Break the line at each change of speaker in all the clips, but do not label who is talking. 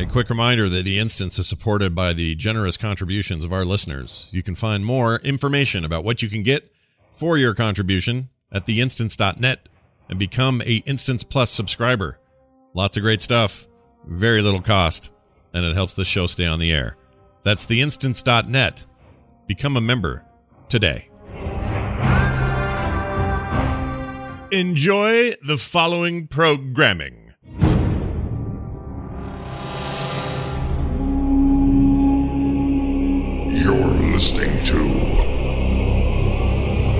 A quick reminder that the instance is supported by the generous contributions of our listeners. You can find more information about what you can get for your contribution at theinstance.net and become a Instance Plus subscriber. Lots of great stuff, very little cost, and it helps the show stay on the air. That's theinstance.net. Become a member today. Enjoy the following programming.
Listening to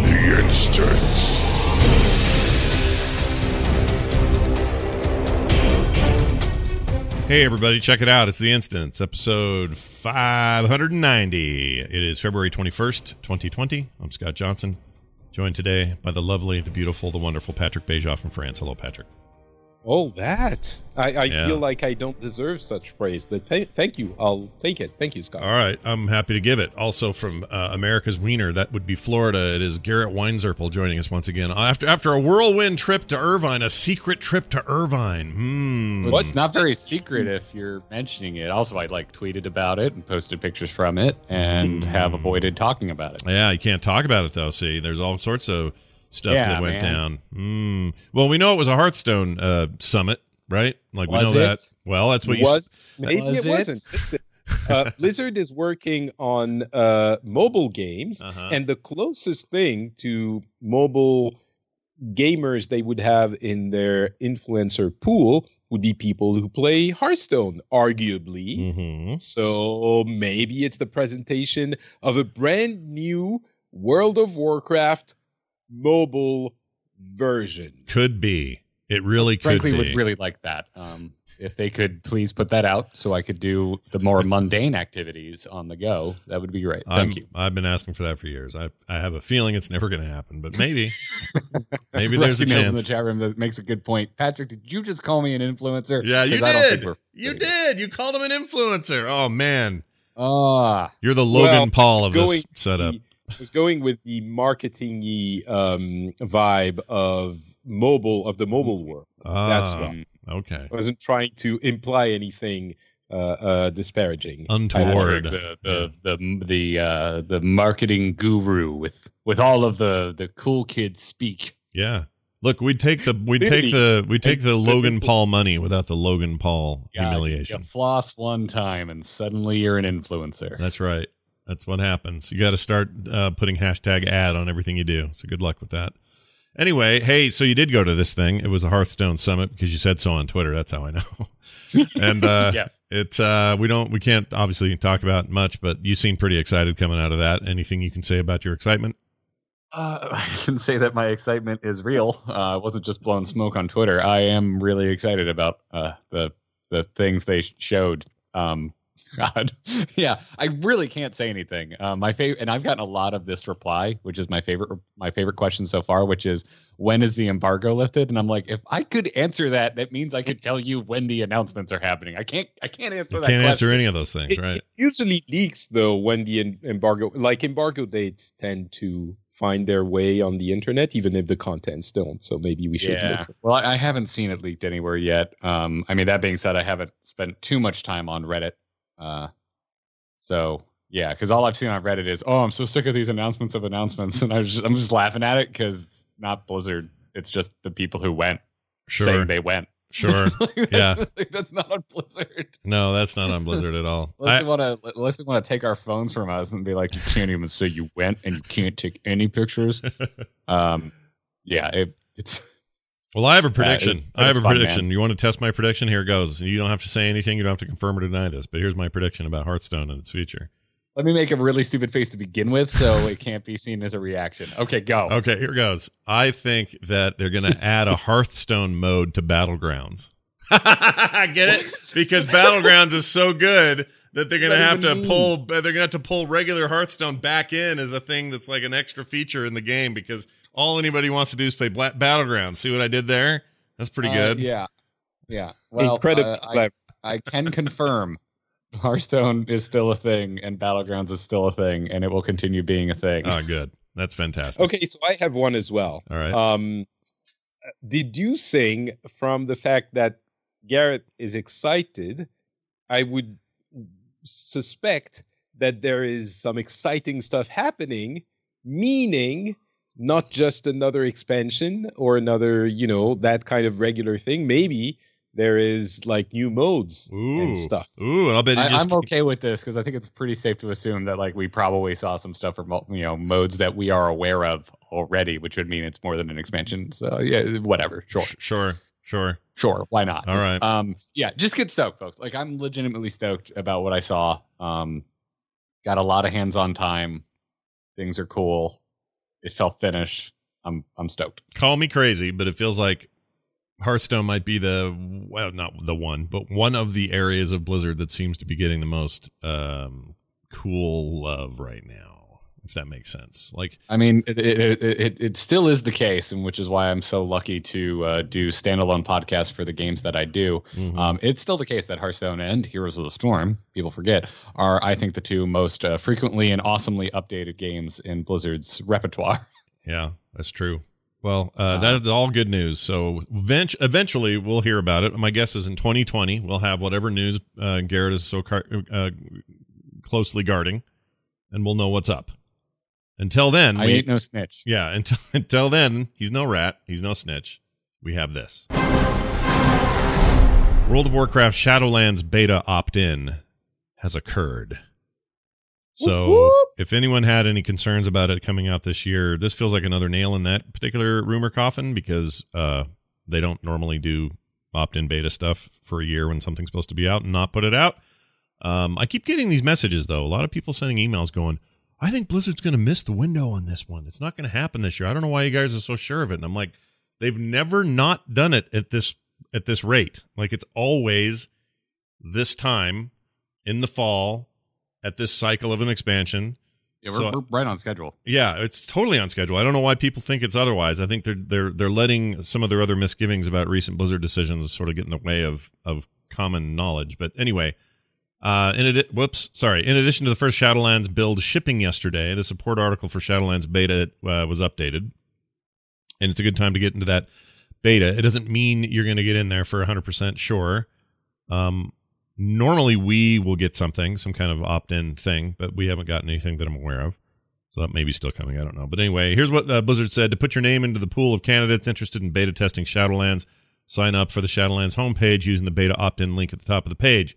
The Instance.
Hey, everybody, check it out. It's The Instance, episode 590. It is February 21st, 2020. I'm Scott Johnson, joined today by the lovely, the beautiful, the wonderful Patrick Beja from France. Hello, Patrick.
Oh, that. I, I
Yeah.
feel like I don't deserve such praise. But th- thank you. I'll take it. Thank you, Scott.
All right, I'm happy to give it. Also from uh, America's Wiener, that would be Florida. It is Garrett Weinzierl joining us once again after after a whirlwind trip to Irvine, a secret trip to Irvine. Hmm.
Well, it's not very secret if you're mentioning it. Also, I like tweeted about it and posted pictures from it and
Hmm.
have avoided talking about it.
Yeah, you can't talk about it though. See, there's all sorts of stuff
Yeah,
that went
man.
down. Mm. Well, we know it was a Hearthstone uh, summit, right? Like we know
it?
that. Well, that's what you.
was
s-
maybe
Was
it,
it?
wasn't. Listen, uh, Blizzard is working on uh, mobile games,
Uh-huh.
and the closest thing to mobile gamers they would have in their influencer pool would be people who play Hearthstone, arguably.
Mhm.
So maybe it's the presentation of a brand new World of Warcraft mobile version.
Could be. It really could
Frankly,
be.
would really like that. Um, if they could please put that out so I could do the more mundane activities on the go, that would be great. Thank
I'm,
you.
I've been asking for that for years. I I have a feeling it's never going to happen, but maybe, maybe there's a
Nails in the chat room that makes a good point. Patrick, did you just call me an influencer?
Yeah, you
'Cause I don't think
did. You did. You called him an influencer. Oh man,
Ah,
you're the Logan
Well,
Paul of this setup.
the- was going with the marketing um, vibe of mobile of the mobile world. That's
Ah,
right.
Okay.
I wasn't trying to imply anything uh, uh, disparaging.
Untoward.
The the the the, uh, the marketing guru with with all of the the cool kids speak.
Yeah. Look, we'd take the we'd take the we take the Logan Paul money without the Logan Paul
God,
humiliation.
You floss one time and suddenly you're an influencer.
That's right. That's what happens. You got to start uh, putting hashtag ad on everything you do. So good luck with that. Anyway, hey, so you did go to this thing. It was a Hearthstone summit because you said so on Twitter. That's how I know. and uh,
Yes.
it uh, we don't we can't obviously talk about much, but you seem pretty excited coming out of that. Anything you can say about your excitement?
Uh, I can say that my excitement is real. Uh, I wasn't just blowing smoke on Twitter. I am really excited about uh, the the things they showed. Um, God, yeah, I really can't say anything. Uh, my favorite, and I've gotten a lot of this reply, which is my favorite. My favorite question so far, which is when is the embargo lifted? And I'm like, if I could answer that, that means I could tell you when the announcements are happening. I can't. I can't answer
You
that.
can't answer any of those things,
It,
right?
it usually leaks though when the embargo, like embargo dates, tend to find their way on the internet, even if the contents don't. So maybe we should.
Yeah.
look.
Well, I I haven't seen it leaked anywhere yet. Um, I mean, that being said, I haven't spent too much time on Reddit. Uh, so yeah, because all I've seen on Reddit is, oh, I'm so sick of these announcements of announcements, and I was just, I'm just laughing at it because it's not Blizzard. It's just the people who went
Sure,
saying they went.
sure.
Like,
Yeah.
that's, that's not on Blizzard.
No, that's not on Blizzard at all.
Unless
I,
they want to, unless they want to take our phones from us and be like, you can't even say you went, and you can't take any pictures. um, yeah, it, it's
Well, I have a uh, prediction.
it-
I have a
fun,
prediction.
man.
You want to test my prediction? Here it goes. You don't have to say anything. You don't have to confirm or deny this. But here's my prediction about Hearthstone and its future.
Let me make a really stupid face to begin with, so it can't be seen as a reaction. Okay, go.
Okay, here goes. I think that they're going to add a Hearthstone mode to Battlegrounds. Get it? Because Battlegrounds is so good that they're gonna have to
it
pull. They're gonna have to pull regular Hearthstone back in as a thing that's like an extra feature in the game because all anybody wants to do is play Bla- Battlegrounds. See what I did there? That's pretty
Uh,
good.
yeah. Yeah. Well,
Incredibly
uh, I. I can confirm Hearthstone is still a thing and Battlegrounds is still a thing and it will continue being a thing.
Oh, good. That's fantastic.
Okay, so I have one as well.
All right.
Um, deducing from the fact that Garrett is excited, I would suspect that there is some exciting stuff happening, meaning not just another expansion or another, you know, that kind of regular thing. Maybe there is like new modes
Ooh.
and stuff.
Ooh, I'll bet
I,
just.
I'm okay with this because I think it's pretty safe to assume that like we probably saw some stuff from you know modes that we are aware of already, which would mean it's more than an expansion. So yeah, whatever. Sure,
Sure, sure.
sure. Why not?
All right.
Um, yeah, just get stoked, folks. Like I'm legitimately stoked about what I saw. Um, got a lot of hands-on time. Things are cool. It felt finished. I'm I'm stoked.
Call me crazy, but it feels like Hearthstone might be the well, not the one, but one of the areas of Blizzard that seems to be getting the most um, cool love right now. If that makes sense, like
I mean, it it, it, it, still is the case, and which is why I'm so lucky to uh, do standalone podcasts for the games that I do.
mhm.
Um, it's still the case that Hearthstone and Heroes of the Storm, people forget, are I think the two most uh, frequently and awesomely updated games in Blizzard's repertoire.
Yeah, that's true. Well, uh, that is all good news. So vent- eventually we'll hear about it. My guess is in 2020 we'll have whatever news uh, Garrett is so car- uh, closely guarding, and we'll know what's up. Until then,
I
we-
ain't no snitch.
yeah. Until until then, he's no rat. He's no snitch. We have this. World of Warcraft Shadowlands beta opt-in has occurred. So,
Whoop, whoop.
if anyone had any concerns about it coming out this year, this feels like another nail in that particular rumor coffin because uh, they don't normally do opt-in beta stuff for a year when something's supposed to be out and not put it out. Um, I keep getting these messages though. A lot of people sending emails going, "I think Blizzard's going to miss the window on this one. It's not going to happen this year. I don't know why you guys are so sure of it." And I'm like, they've never not done it at this at this rate. Like it's always this time in the fall at this cycle of an expansion.
Yeah, we're,
So-
we're right on schedule.
Yeah, it's totally on schedule. I don't know why people think it's otherwise. I think they're they're they're letting some of their other misgivings about recent Blizzard decisions sort of get in the way of of common knowledge. But anyway, uh, in adi- whoops, sorry. In addition to the first Shadowlands build shipping yesterday, the support article for Shadowlands beta uh, was updated, and it's a good time to get into that beta. It doesn't mean you're going to get in there for 100 percent sure. Um, normally we will get something, some kind of opt-in thing, but we haven't gotten anything that I'm aware of. So that may be still coming. I don't know. But anyway, here's what uh, Blizzard said: to put your name into the pool of candidates interested in beta testing Shadowlands, sign up for the Shadowlands homepage using the beta opt-in link at the top of the page.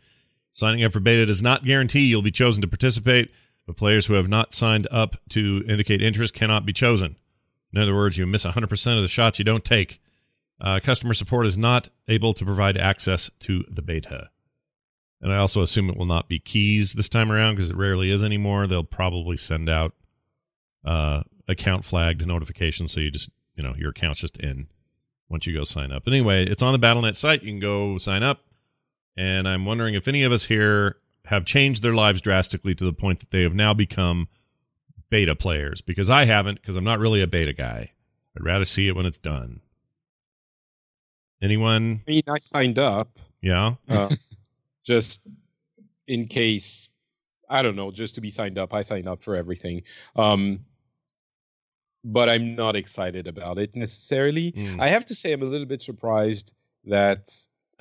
Signing up for beta does not guarantee you'll be chosen to participate, but players who have not signed up to indicate interest cannot be chosen. In other words, you miss 100% of the shots you don't take. Uh, customer support is not able to provide access to the beta. And I also assume it will not be keys this time around because it rarely is anymore. They'll probably send out uh, account flagged notifications so you just, you know, your account's just in once you go sign up. But anyway, it's on the BattleNet site. You can go sign up. And I'm wondering if any of us here have changed their lives drastically to the point that they have now become beta players because I haven't because I'm not really a beta guy. I'd rather see it when it's done. Anyone?
I mean, I signed up
Yeah.
uh, just in case. I don't know, just to be signed up. I signed up for everything. Um, but I'm not excited about it necessarily.
Mm.
I have to say, I'm a little bit surprised that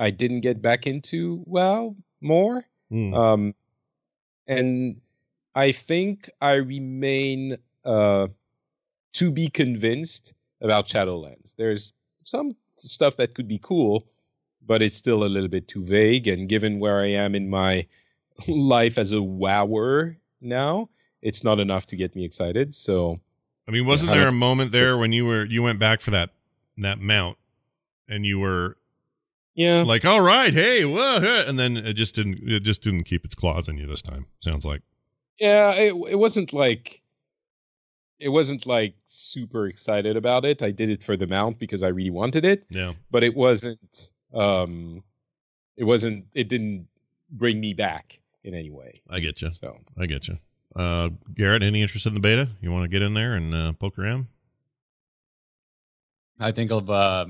I didn't get back into well more.
Mm.
Um, and I think I remain uh, to be convinced about Shadowlands. There's some stuff that could be cool, but it's still a little bit too vague. And given where I am in my life as a wower now, it's not enough to get me excited. So
I mean, wasn't
I
there a moment there when you were you went back for that that mount and you were
yeah,
like, "All right, hey, whoa," huh," and then it just didn't it just didn't keep its claws in you this time. Sounds like.
yeah, it, it wasn't like it wasn't like super excited about it. I did it for the mount because I really wanted it.
Yeah.
but it wasn't um it wasn't. It didn't bring me back in any way.
I get you.
So
I get you. Uh, Garrett, any interest in the beta? You want to get in there and uh, poke around?
I think of uh,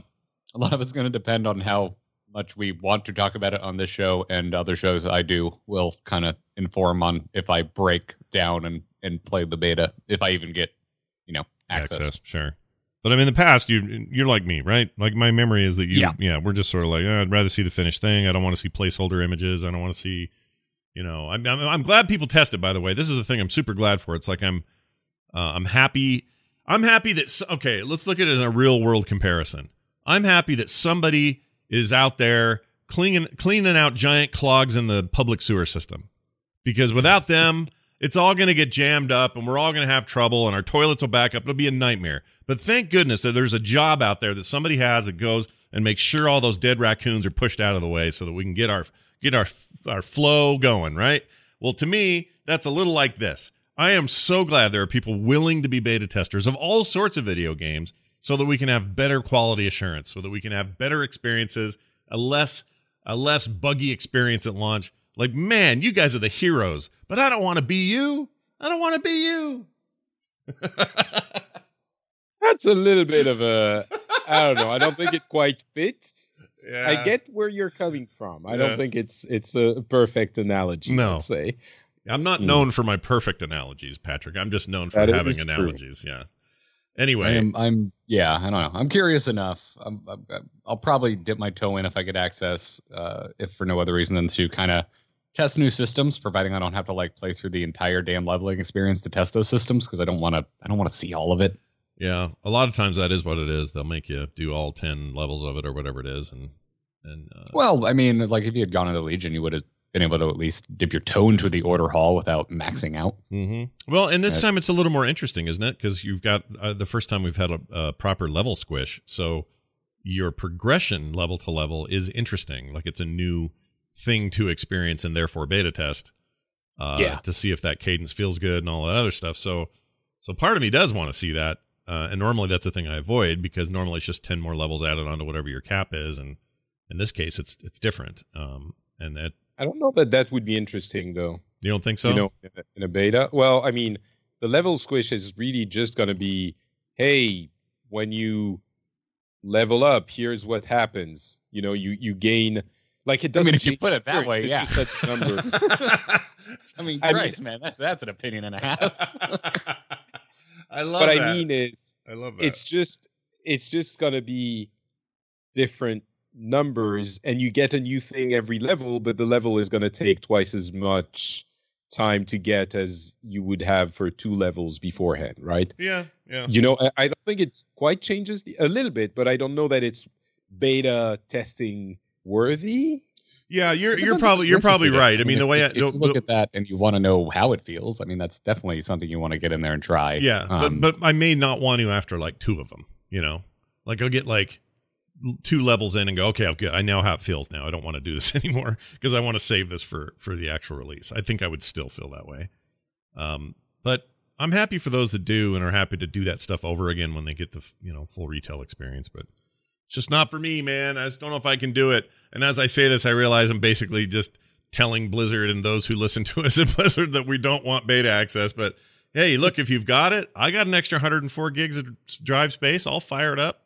a lot of it's going to depend on how much we want to talk about it on this show and other shows I do will kind of inform on if I break down and and play the beta if I even get you know access.
sure. But I mean, in the past, you you're like me, right? Like my memory is that you,
Yeah.
yeah, we're just sort of like, "Eh, I'd rather see the finished thing. I don't want to see placeholder images. I don't want to see, you know. I'm, I'm I'm glad people test it. By the way, this is the thing I'm super glad for. It's like I'm uh, I'm happy. I'm happy that okay. Let's look at it as a real world comparison. I'm happy that somebody is out there cleaning cleaning out giant clogs in the public sewer system. Because without them it's all going to get jammed up and we're all going to have trouble and our toilets will back up. It'll be a nightmare. But thank goodness that there's a job out there that somebody has that goes and makes sure all those dead raccoons are pushed out of the way so that we can get our get our our flow going right? Well to me that's a little like this. I am so glad there are people willing to be beta testers of all sorts of video games so that we can have better quality assurance so that we can have better experiences a less a less buggy experience at launch. Like, man, you guys are the heroes, but I don't want to be you. I don't want to be you.
that's a little bit of a. I don't know. I don't think it quite fits.
yeah.
I get where you're coming from. I
Yeah.
don't think it's it's a perfect analogy.
No.
Let's say.
I'm not
Hmm.
known for my perfect analogies, Patrick. I'm just known for
That
having
is true.
analogies. Yeah.
I
Anyway,
am, I'm, yeah, I don't know. I'm curious enough. I'm, I'm, I'll probably dip my toe in if I get access, uh, if for no other reason than to kind of test new systems, providing I don't have to like play through the entire damn leveling experience to test those systems because I don't want to. I don't want to see all of it.
yeah, a lot of times that is what it is. They'll make you do all 10 levels of it or whatever it is. And, and, uh,
Well, I mean, like if you had gone into the Legion, you would have been able to at least dip your toe into the order hall without maxing out.
hmm Well, and this
Right.
time it's a little more interesting, isn't it? Because you've got uh, the first time we've had a, a proper level squish, so your progression level to level is interesting. Like it's a new thing to experience and therefore beta test. Uh,
Yeah.
To see if that cadence feels good and all that other stuff. So, so part of me does want to see that. Uh, and normally that's a thing I avoid because normally it's just ten more levels added onto whatever your cap is, and in this case it's it's different. Um, and that
I don't know that that would be interesting though.
you don't think so?
You know, in a, in a beta. Well, I mean, the level squish is really just going to be, hey, when you level up, here's what happens. You know, you you gain. Like it doesn't.
I mean, if you put it that way, yeah.
just that number.
I mean,
I mean-
Christ, man, that's that's an opinion and a half.
I love
what
that.
I mean is,
I love that.
it's just it's just gonna be different numbers and you get a new thing every level but the level is gonna take twice as much time to get as you would have for two levels beforehand right
yeah, yeah.
you know I, I don't think it quite changes the, a little bit but i don't know that it's beta testing worthy
Yeah, you're you're probably you're probably right. I mean,
if-
the way I,
if, if you
the-
look at that and you want to know how it feels, I mean, that's definitely something you want to get in there and try.
yeah,
Um,
but but I may not want to after like two of them. You know, like I'll get like two levels in and go, okay, good. I know how it feels now. I don't want to do this anymore because I want to save this for for the actual release. I think I would still feel that way. Um, but I'm happy for those that do and are happy to do that stuff over again when they get the you know full retail experience. But it's just not for me, man. I just don't know if I can do it. And as I say this, I realize I'm basically just telling Blizzard and those who listen to us at Blizzard that we don't want beta access. But hey, look, if you've got it, I got an extra 104 gigs of drive space. I'll fire it up.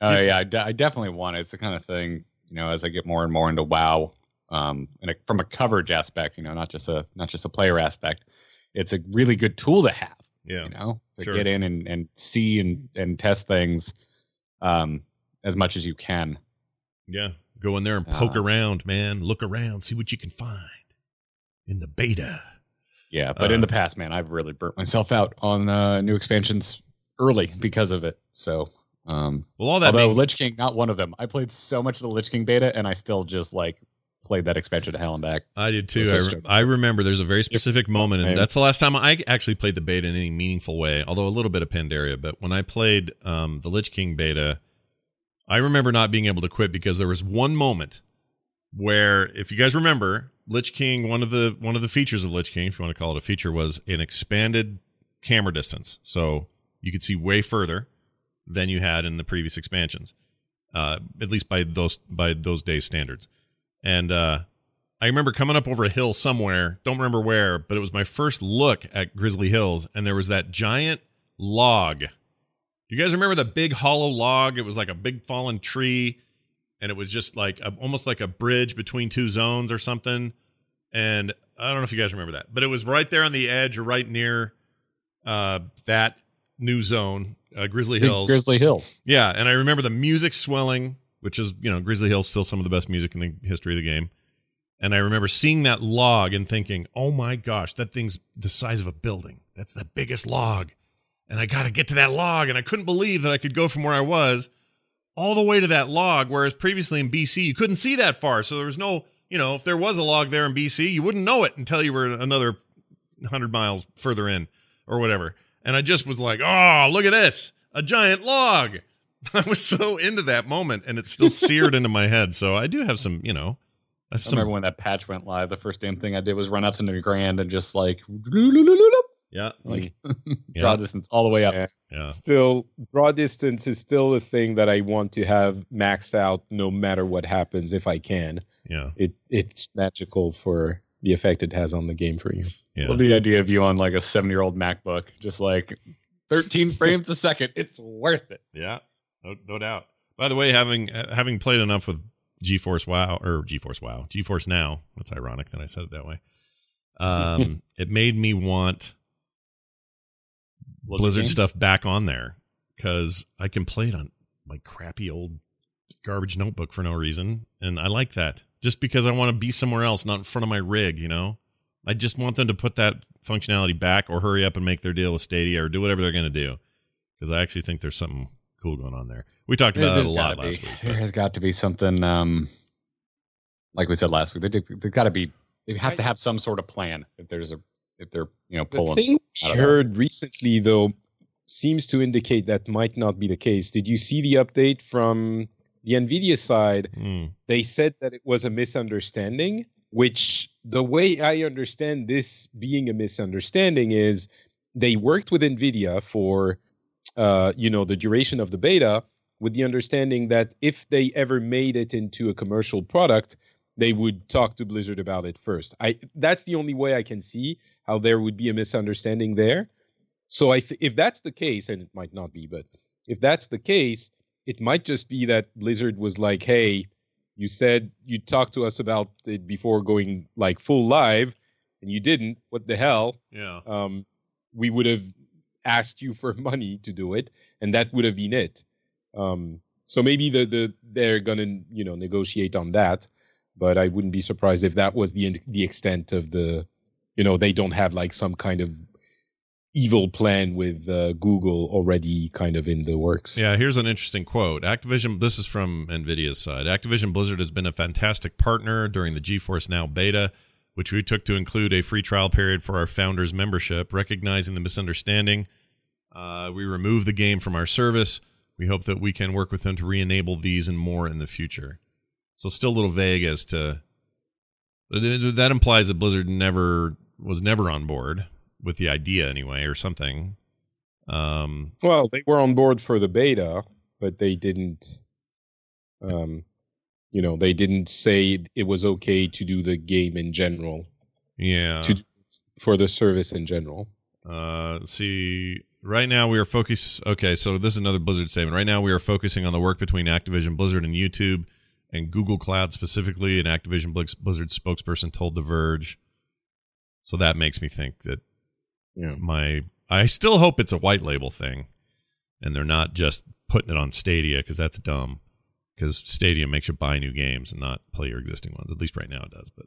Uh, yeah, I, I definitely want it. It's the kind of thing, you know, as I get more and more into WoW, um, and a, from a coverage aspect, you know, not just a not just a player aspect, it's a really good tool to have.
Yeah.
You know, to
Sure.
get in and, and see and and test things, um, as much as you can.
Yeah. Go in there and poke
Uh,
around, man. Look around, see what you can find in the beta.
Yeah, but
Uh,
in the past, man, I've really burnt myself out on uh, new expansions early because of it. So, um,
Well, all that
although
being,
Lich King, not one of them. I played so much of the Lich King beta, and I still just like played that expansion to hell and back.
I did too.
Was
I, re- I remember there's a very specific moment, and that's the last time I actually played the beta in any meaningful way, although a little bit of Pandaria. But when I played um, the Lich King beta, I remember not being able to quit because there was one moment where, if you guys remember, Lich King, one of the one of the features of Lich King, if you want to call it a feature, was an expanded camera distance, so you could see way further than you had in the previous expansions, uh, at least by those by those days standards. and uh, I remember coming up over a hill somewhere. Don't remember where, but it was my first look at Grizzly Hills, and there was that giant log. You guys remember the big hollow log? It was like a big fallen tree, and it was just like a, almost like a bridge between two zones or something. And I don't know if you guys remember that, but it was right there on the edge or right near uh, that new zone, uh, Grizzly Hills.
Grizzly Hills.
Yeah, and I remember the music swelling, which is you know Grizzly Hills still some of the best music in the history of the game. And I remember seeing that log and thinking, "Oh my gosh, that thing's the size of a building. That's the biggest log." And I got to get to that log, and I couldn't believe that I could go from where I was all the way to that log. Whereas previously in BC, you couldn't see that far, so there was no, you know, if there was a log there in BC, you wouldn't know it until you were another hundred miles further in or whatever. And I just was like, "Oh, look at this, a giant log." I was so into that moment, and it's still seared into my head. So I do have some, you know, I have
I
some.
remember when that patch went live. The first damn thing I did was run out to the grand and just like,
Yeah,
like mm.
Yeah.
draw distance all the way up.
Yeah.
yeah,
Still, draw distance is still a thing that I want to have maxed out no matter what happens if I can.
yeah,
It it's magical for the effect it has on the game for you.
yeah.
Well, the idea of you on like a seven year old MacBook, just like 13 frames a second, it's worth it.
Yeah, no, no doubt. By the way, having uh, having played enough with GeForce Wow or GeForce Wow, GeForce Now. That's ironic that I said it that way. Um, it made me want Blizzard
games?
stuff back on there because I can play it on my crappy old garbage notebook for no reason, and I like that. Just because I want to be somewhere else, not in front of my rig, you know. I just want them to put that functionality back, or hurry up and make their deal with Stadia, or do whatever they're going to do, because I actually think there's something cool going on there. We talked
There-
about it a lot
gotta
last
be.
week.
There has got to be something, um, like we said last week. There, there's got to be. They have to have some sort of plan if there's a if they're you know pulling.
The thing
I
we
know.
heard recently, though, seems to indicate that might not be the case. Did you see the update from the NVIDIA side?
Hmm.
They said that it was a misunderstanding, which the way I understand this being a misunderstanding is they worked with NVIDIA for, uh, you know, the duration of the beta with the understanding that if they ever made it into a commercial product, they would talk to Blizzard about it first. I that's the only way I can see how there would be a misunderstanding there. So I th- if that's the case, and it might not be, but if that's the case, it might just be that Blizzard was like, "Hey, you said you talked to us about it before going like full live, and you didn't. What the hell?
Yeah.
Um, we would have asked you for money to do it, and that would have been it. Um, so maybe the the they're gonna you know negotiate on that, but I wouldn't be surprised if that was the the extent of the, you know, they don't have like some kind of evil plan with uh, Google already kind of in the works.
Yeah, here's an interesting quote. Activision, this is from NVIDIA's side. Activision Blizzard has been a fantastic partner during the GeForce Now beta, which we took to include a free trial period for our founders' membership. Recognizing the misunderstanding, uh, we removed the game from our service. We hope that we can work with them to re enable these and more in the future. So, still a little vague as to. That implies that Blizzard never was never on board with the idea, anyway, or something. Um,
Well, they were on board for the beta, but they didn't. Um, you know, they didn't say it was okay to do the game in general,
yeah.
to for the service in general.
Uh, see. Right now, we are focused. Okay, so this is another Blizzard statement. Right now, we are focusing on the work between Activision Blizzard and YouTube and Google Cloud specifically. An Activision Blizzard spokesperson told The Verge. So that makes me think that
Yeah.
my. I still hope it's a white label thing, and they're not just putting it on Stadia because that's dumb. Because Stadia makes you buy new games and not play your existing ones. At least right now it does. But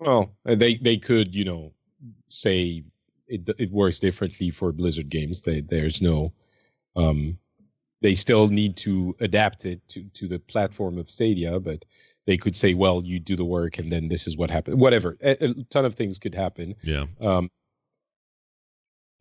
Well, they they could you know say it it works differently for Blizzard games. They, there's no, um, they still need to adapt it to to the platform of Stadia, but they could say, well, you do the work, and then this is what happened. Whatever, a, a ton of things could happen.
yeah.
Um,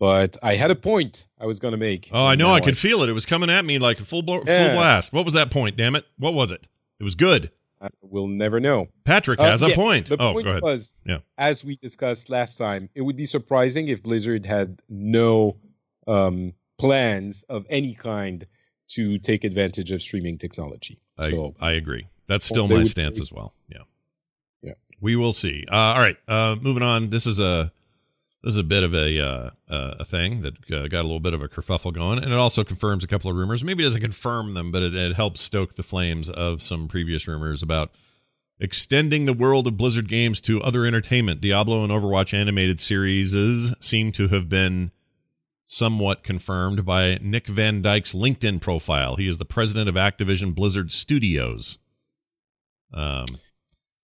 but I had a point I was going to make.
Oh, I know. I could feel it. It was coming at me like a full blo- full blast. What was that point? Damn it! What was it? It was good.
I will never know.
Patrick
Uh,
has a point.
The
oh,
point
go ahead.
was,
Yeah.
as we discussed last time, it would be surprising if Blizzard had no um, plans of any kind to take advantage of streaming technology.
I,
so
I agree. That's still my stance as well. Yeah.
Yeah.
we will see. Uh, all right, uh, moving on. This is a this is a bit of a uh, uh, a thing that uh, got a little bit of a kerfuffle going, and it also confirms a couple of rumors. Maybe it doesn't confirm them, but it, it helps stoke the flames of some previous rumors about extending the world of Blizzard games to other entertainment. Diablo and Overwatch animated series seem to have been somewhat confirmed by Nick Van Dyke's LinkedIn profile. He is the president of Activision Blizzard Studios. Um,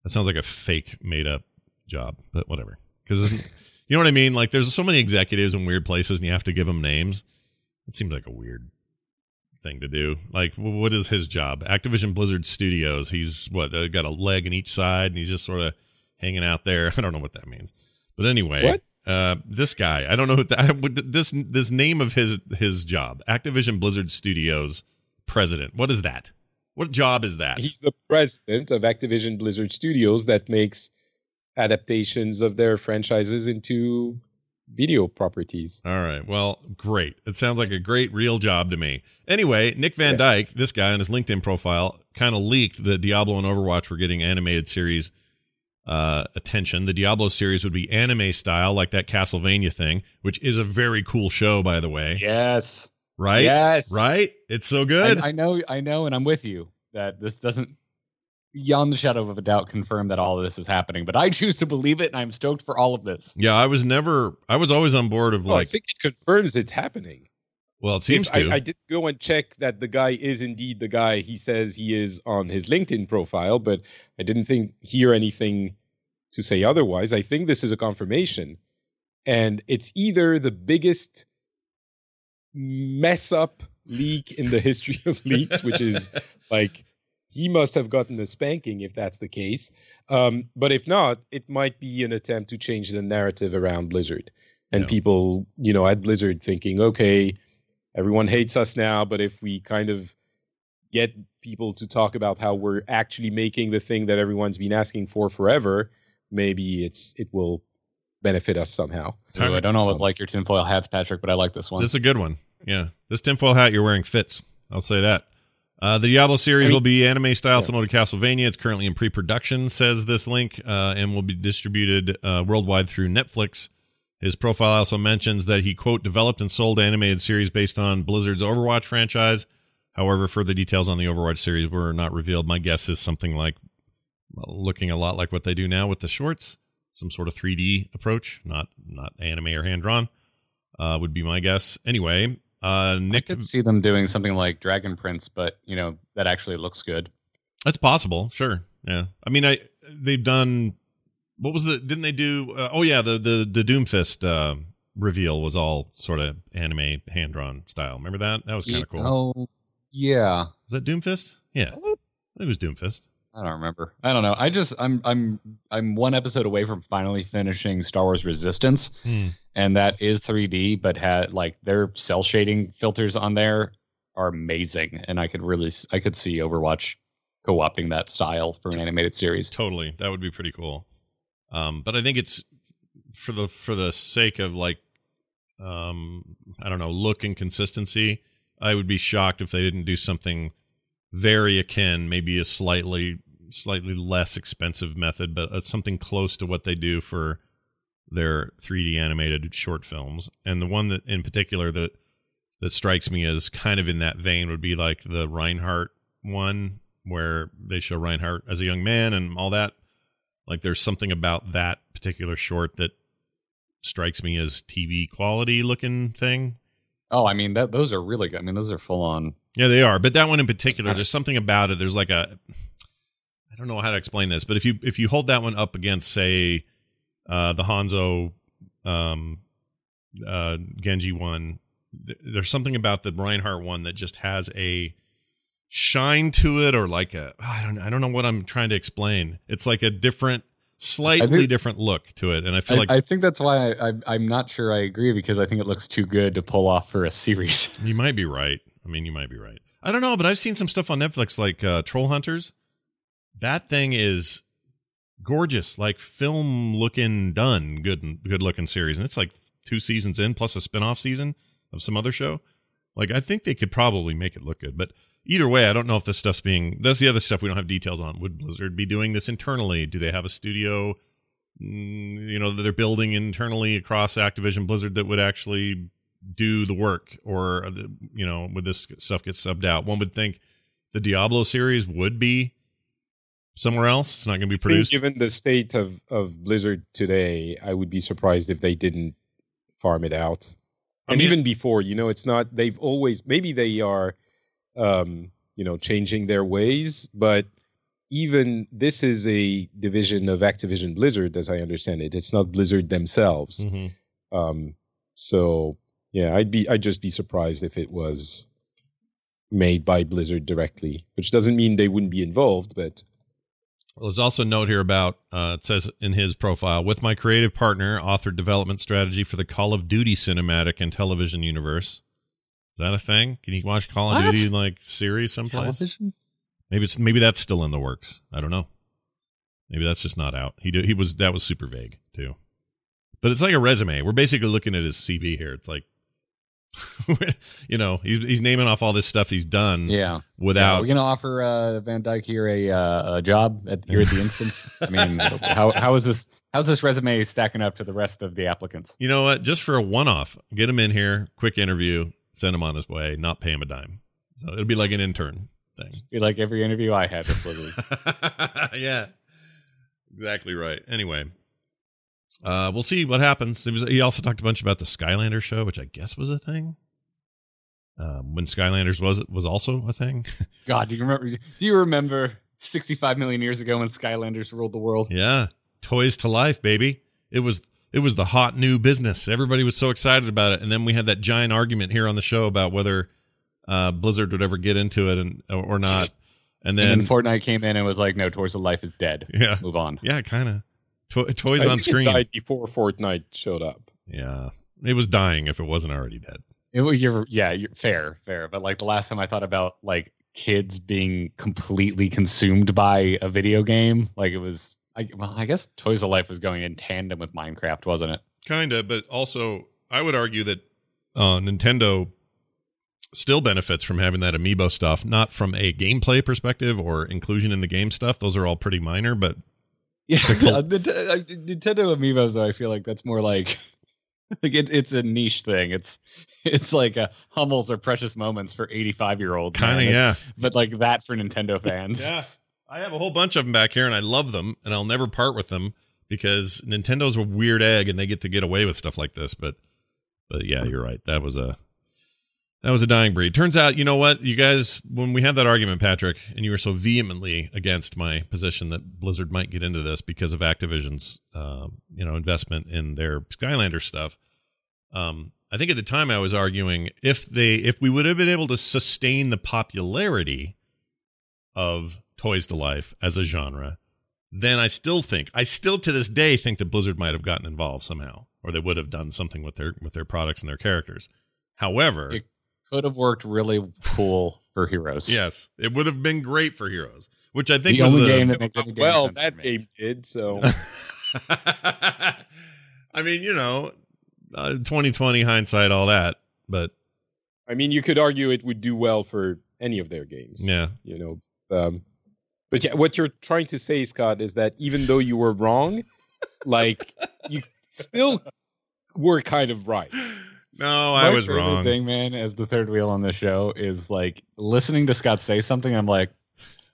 that sounds like a fake made up job, but whatever. Because you know what I mean? Like, there's so many executives in weird places, and you have to give them names. It seems like a weird thing to do. Like, what is his job? Activision Blizzard Studios. He's what got a leg in each side, and he's just sort of hanging out there. I don't know what that means, but anyway? Uh, this guy, I don't know what that, what this this name of his his job. Activision Blizzard Studios president. What is that? What job is that?
He's the president of Activision Blizzard Studios that makes adaptations of their franchises into video properties.
All right. Well, great. It sounds like a great real job to me. Anyway, Nick Van
Yeah.
Dyke, this guy on his LinkedIn profile, kind of leaked that Diablo and Overwatch were getting animated series uh, attention. The Diablo series would be anime style, like that Castlevania thing, which is a very cool show, by the way.
Yes.
Right?
Yes.
Right? It's so good.
I, I know, I know, and I'm with you that this doesn't, beyond the shadow of a doubt, confirm that all of this is happening. But I choose to believe it, and I'm stoked for all of this.
yeah, I was never, I was always on board of
Well, I
like,
think it confirms it's happening.
well, it seems
If-
to.
I, I did go and check that the guy is indeed the guy he says he is on his LinkedIn profile, but I didn't think hear anything to say otherwise. I think this is a confirmation, and it's either the biggest mess up leak in the history of leaks, which is like he must have gotten a spanking if that's the case. Um, but if not, it might be an attempt to change the narrative around Blizzard and
Yeah.
people, you know, at Blizzard thinking, okay, everyone hates us now, but if we kind of get people to talk about how we're actually making the thing that everyone's been asking for forever, maybe it's it will benefit us somehow.
Ooh, I don't always like your tinfoil hats, Patrick, but I like this one.
This is a good one. Yeah. This tinfoil hat you're wearing fits. I'll say that. Uh, the Diablo series will be anime style similar to Castlevania. It's currently in pre production, says this link, uh, and will be distributed uh, worldwide through Netflix. His profile also mentions that he, quote, developed and sold animated series based on Blizzard's Overwatch franchise. However, further details on the Overwatch series were not revealed. My guess is something like looking a lot like what they do now with the shorts, some sort of 3D approach, not not anime or hand drawn, uh, would be my guess. Anyway, uh,
I
Nick,
could see them doing something like Dragon Prince, but you know that actually looks good.
that's possible. Sure, yeah. I mean, I they've done. What was the? Didn't they do? Uh, oh yeah, the the the Doomfist uh, reveal was all sort of anime hand drawn style. Remember that? That was kind of cool.
Oh, yeah.
Was that Doomfist? Yeah, it was Doomfist.
I don't remember. I don't know. I just I'm I'm I'm one episode away from finally finishing Star Wars Resistance,
Hmm.
And that is 3D, but had like their cel shading filters on there are amazing, and I could really I could see Overwatch co-opting that style for an animated series.
Totally, that would be pretty cool. Um, but I think it's for the for the sake of like, um, I don't know, look and consistency. I would be shocked if they didn't do something very akin, maybe a slightly slightly less expensive method, but uh, something close to what they do for their 3D animated short films. And the one that in particular that that strikes me as kind of in that vein would be like the Reinhardt one where they show Reinhardt as a young man and all that. Like there's something about that particular short that strikes me as TV quality looking thing.
Oh, I mean that those are really good. I mean those are full on.
Yeah, they are. But that one in particular, there's something about it. There's like a I don't know how to explain this, but if you if you hold that one up against say uh the Hanzo um uh Genji one, th- there's something about the Reinhardt one that just has a shine to it or like a I don't I don't know what I'm trying to explain. It's like a different slightly
think-
different look to it and I feel
I,
like
I think that's why I, I I'm not sure I agree because I think it looks too good to pull off for a series.
You might be right. I mean, you might be right. I don't know, but I've seen some stuff on Netflix like uh, Troll Hunters. That thing is gorgeous, like film looking, done, good, good looking series, and it's like two seasons in plus a spin off season of some other show. Like I think they could probably make it look good, but either way, I don't know if this stuff's being. That's the other stuff we don't have details on. Would Blizzard be doing this internally? Do they have a studio? mm, You know that they're building internally across Activision Blizzard that would actually do the work, or uh, you know, would this stuff get subbed out? One would think the Diablo series would be somewhere else. It's not going to be produced.
Given the state of, of Blizzard today, I would be surprised if they didn't farm it out.
I
And
mean-
even before, you know, it's not. They've always maybe they are, um, you know, changing their ways, but even this is a division of Activision Blizzard, as I understand it. It's not Blizzard themselves.
Mhm.
Um, so yeah, I'd be I'd just be surprised if it was made by Blizzard directly, which doesn't mean they wouldn't be involved, but
Well, there's also a note here about uh, it says in his profile with my creative partner authored development strategy for the Call of Duty cinematic and television universe. Is that a thing? Can you watch Call of
What?
Duty like series someplace?
Television?
Maybe it's maybe that's still in the works. I don't know. Maybe that's just not out. He did, he was that was super vague too. But it's like a resume. We're basically looking at his CV here. It's like you know, he's he's naming off all this stuff he's done
Yeah. Yeah,
without
we're gonna offer uh, Van Dyke here a, uh, a job at here at the instance. I mean, how how is this? How's this resume stacking up to the rest of the applicants?
You know what? Just for a one off, get him in here, quick interview, send him on his way, not pay him a dime. So it'll be like an intern thing.
Be like every interview I had
yeah. Exactly right. Anyway, uh, we'll see what happens. Was, he also talked a bunch about the Skylander show, which I guess was a thing. Um, when Skylanders was was also a thing.
God, do you remember? Do you remember 65 million years ago when Skylanders ruled the world?
yeah, toys to life, baby. It was it was the hot new business. Everybody was so excited about it, and then we had that giant argument here on the show about whether uh, Blizzard would ever get into it and or not. And then,
and then Fortnite came in and was like, "No, Toys of Life is dead.
yeah,
Move on."
yeah, kind of to- toys
I
on
think it
screen.
died before Fortnite showed up.
Yeah, it was dying if it wasn't already dead.
It was you're, yeah, you're, fair, fair. But like the last time I thought about like kids being completely consumed by a video game, like it was. I, well, I guess Toys of Life was going in tandem with Minecraft, wasn't it?
Kinda, but also I would argue that uh, Nintendo still benefits from having that amiibo stuff, not from a gameplay perspective or inclusion in the game stuff. Those are all pretty minor, but
Yeah,
col-
uh, Nint- uh, Nintendo Amiibos though. I feel like that's more like like it, it's a niche thing. It's it's like a Hummels or Precious Moments for eighty five year olds.
kind of yeah.
But like that for Nintendo fans.
Yeah, I have a whole bunch of them back here, and I love them, and I'll never part with them because Nintendo's a weird egg, and they get to get away with stuff like this. But, but yeah, you're right. That was a that was a dying breed. Turns out, you know what, you guys, when we had that argument, Patrick, and you were so vehemently against my position that Blizzard might get into this because of Activision's, um, you know, investment in their Skylander stuff. Um, I think at the time I was arguing if they if we would have been able to sustain the popularity of Toys to Life as a genre, then I still think I still to this day think that Blizzard might have gotten involved somehow, or they would have done something with their with their products and their characters. However,
It- Could have worked really cool for Heroes.
yes, it would have been great for Heroes, which I think
the
was
only
the
game that makes any damn
Well,
sense
that
for me.
game did so.
I mean, you know, uh, 2020 hindsight, all that, but
I mean, you could argue it would do well for any of their games.
yeah,
You know, um, but yeah, what you're trying to say, Scott, is that even though you were wrong, like you still were kind of right.
No, I
My
was wrong.
Thing, man, as the third wheel on this show is like listening to Scott say something. I'm like,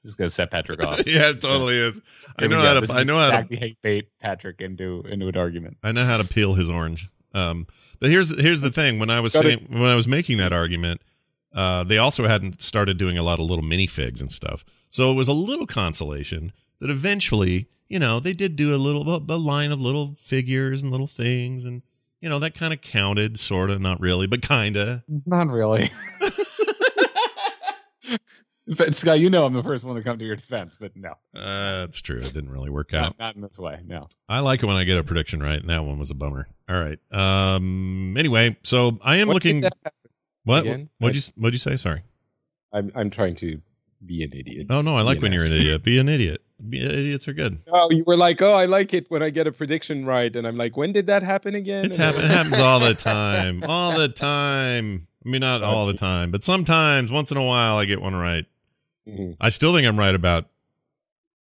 this is gonna set Patrick off.
yeah, it totally is. I know how to. I know how to
exactly hate bait Patrick into into an argument.
I know how to peel his orange. Um, but here's here's the thing: when I was
Got
saying when I was making that argument, uh, they also hadn't started doing a lot of little minifigs and stuff. So it was a little consolation that eventually, you know, they did do a little a line of little figures and little things, and you know that kind of counted, sort of, not really, but kind of.
Not really. but Scott, you know I'm the first one to come to your defense, but no,
Uh, that's true. It didn't really work out.
not, not in this way. No.
I like it when I get a prediction right, and that one was a bummer. All right. Um. Anyway, so I am
What
looking.
did that happen?
What?
again?
What'd you What'd you say? Sorry.
I'm I'm trying to be an idiot.
Oh no, I like when you're an idiot. Be an idiot. Idiots are good.
Oh, you were like, oh, I like it when I get a prediction right, and I'm like, when did that happen again?
It's happen, it happens all the time. All the time. I mean, not all the time, but sometimes, once in a while, I get one right.
Mhm.
I still think I'm right about.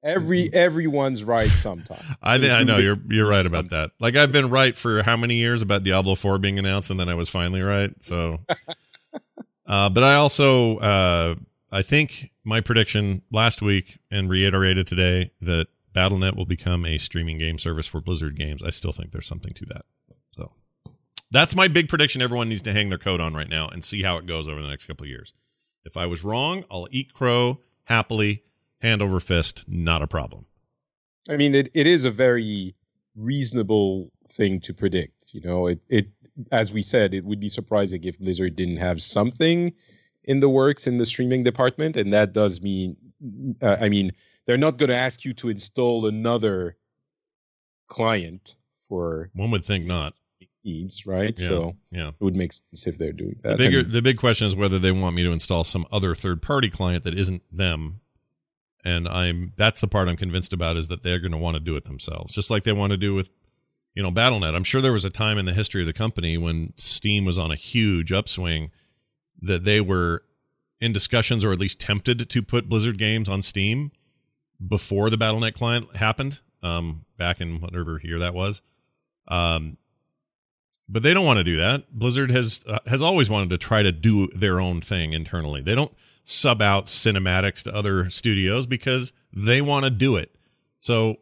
Every everyone's right sometimes.
I think I know you're you're right about that. Like I've been right for how many years about Diablo Four being announced, and then I was finally right. So, uh, but I also uh, I think my prediction last week and reiterated today that BattleNet will become a streaming game service for Blizzard games. I still think there's something to that. So that's my big prediction. Everyone needs to hang their coat on right now and see how it goes over the next couple of years. If I was wrong, I'll eat crow happily, hand over fist, not a problem.
I mean, it, it is a very reasonable thing to predict. You know, it it as we said, it would be surprising if Blizzard didn't have something in the works in the streaming department, and that does mean, uh, I mean, they're not going to ask you to install another client for
One would think not.
needs, right?
Yeah,
So
yeah.
it would make sense if they're doing
The
that.
bigger,
And-
the big question is whether they want me to install some other third party client that isn't them. And I'm that's the part I'm convinced about is that they're going to want to do it themselves, just like they want to do with, you know, BattleNet. I'm sure there was a time in the history of the company when Steam was on a huge upswing that they were in discussions or at least tempted to put Blizzard games on Steam before the BattleNet client happened, um, back in whatever year that was. Um, but they don't want to do that. Blizzard has uh, has always wanted to try to do their own thing internally. They don't sub out cinematics to other studios because they want to do it. So,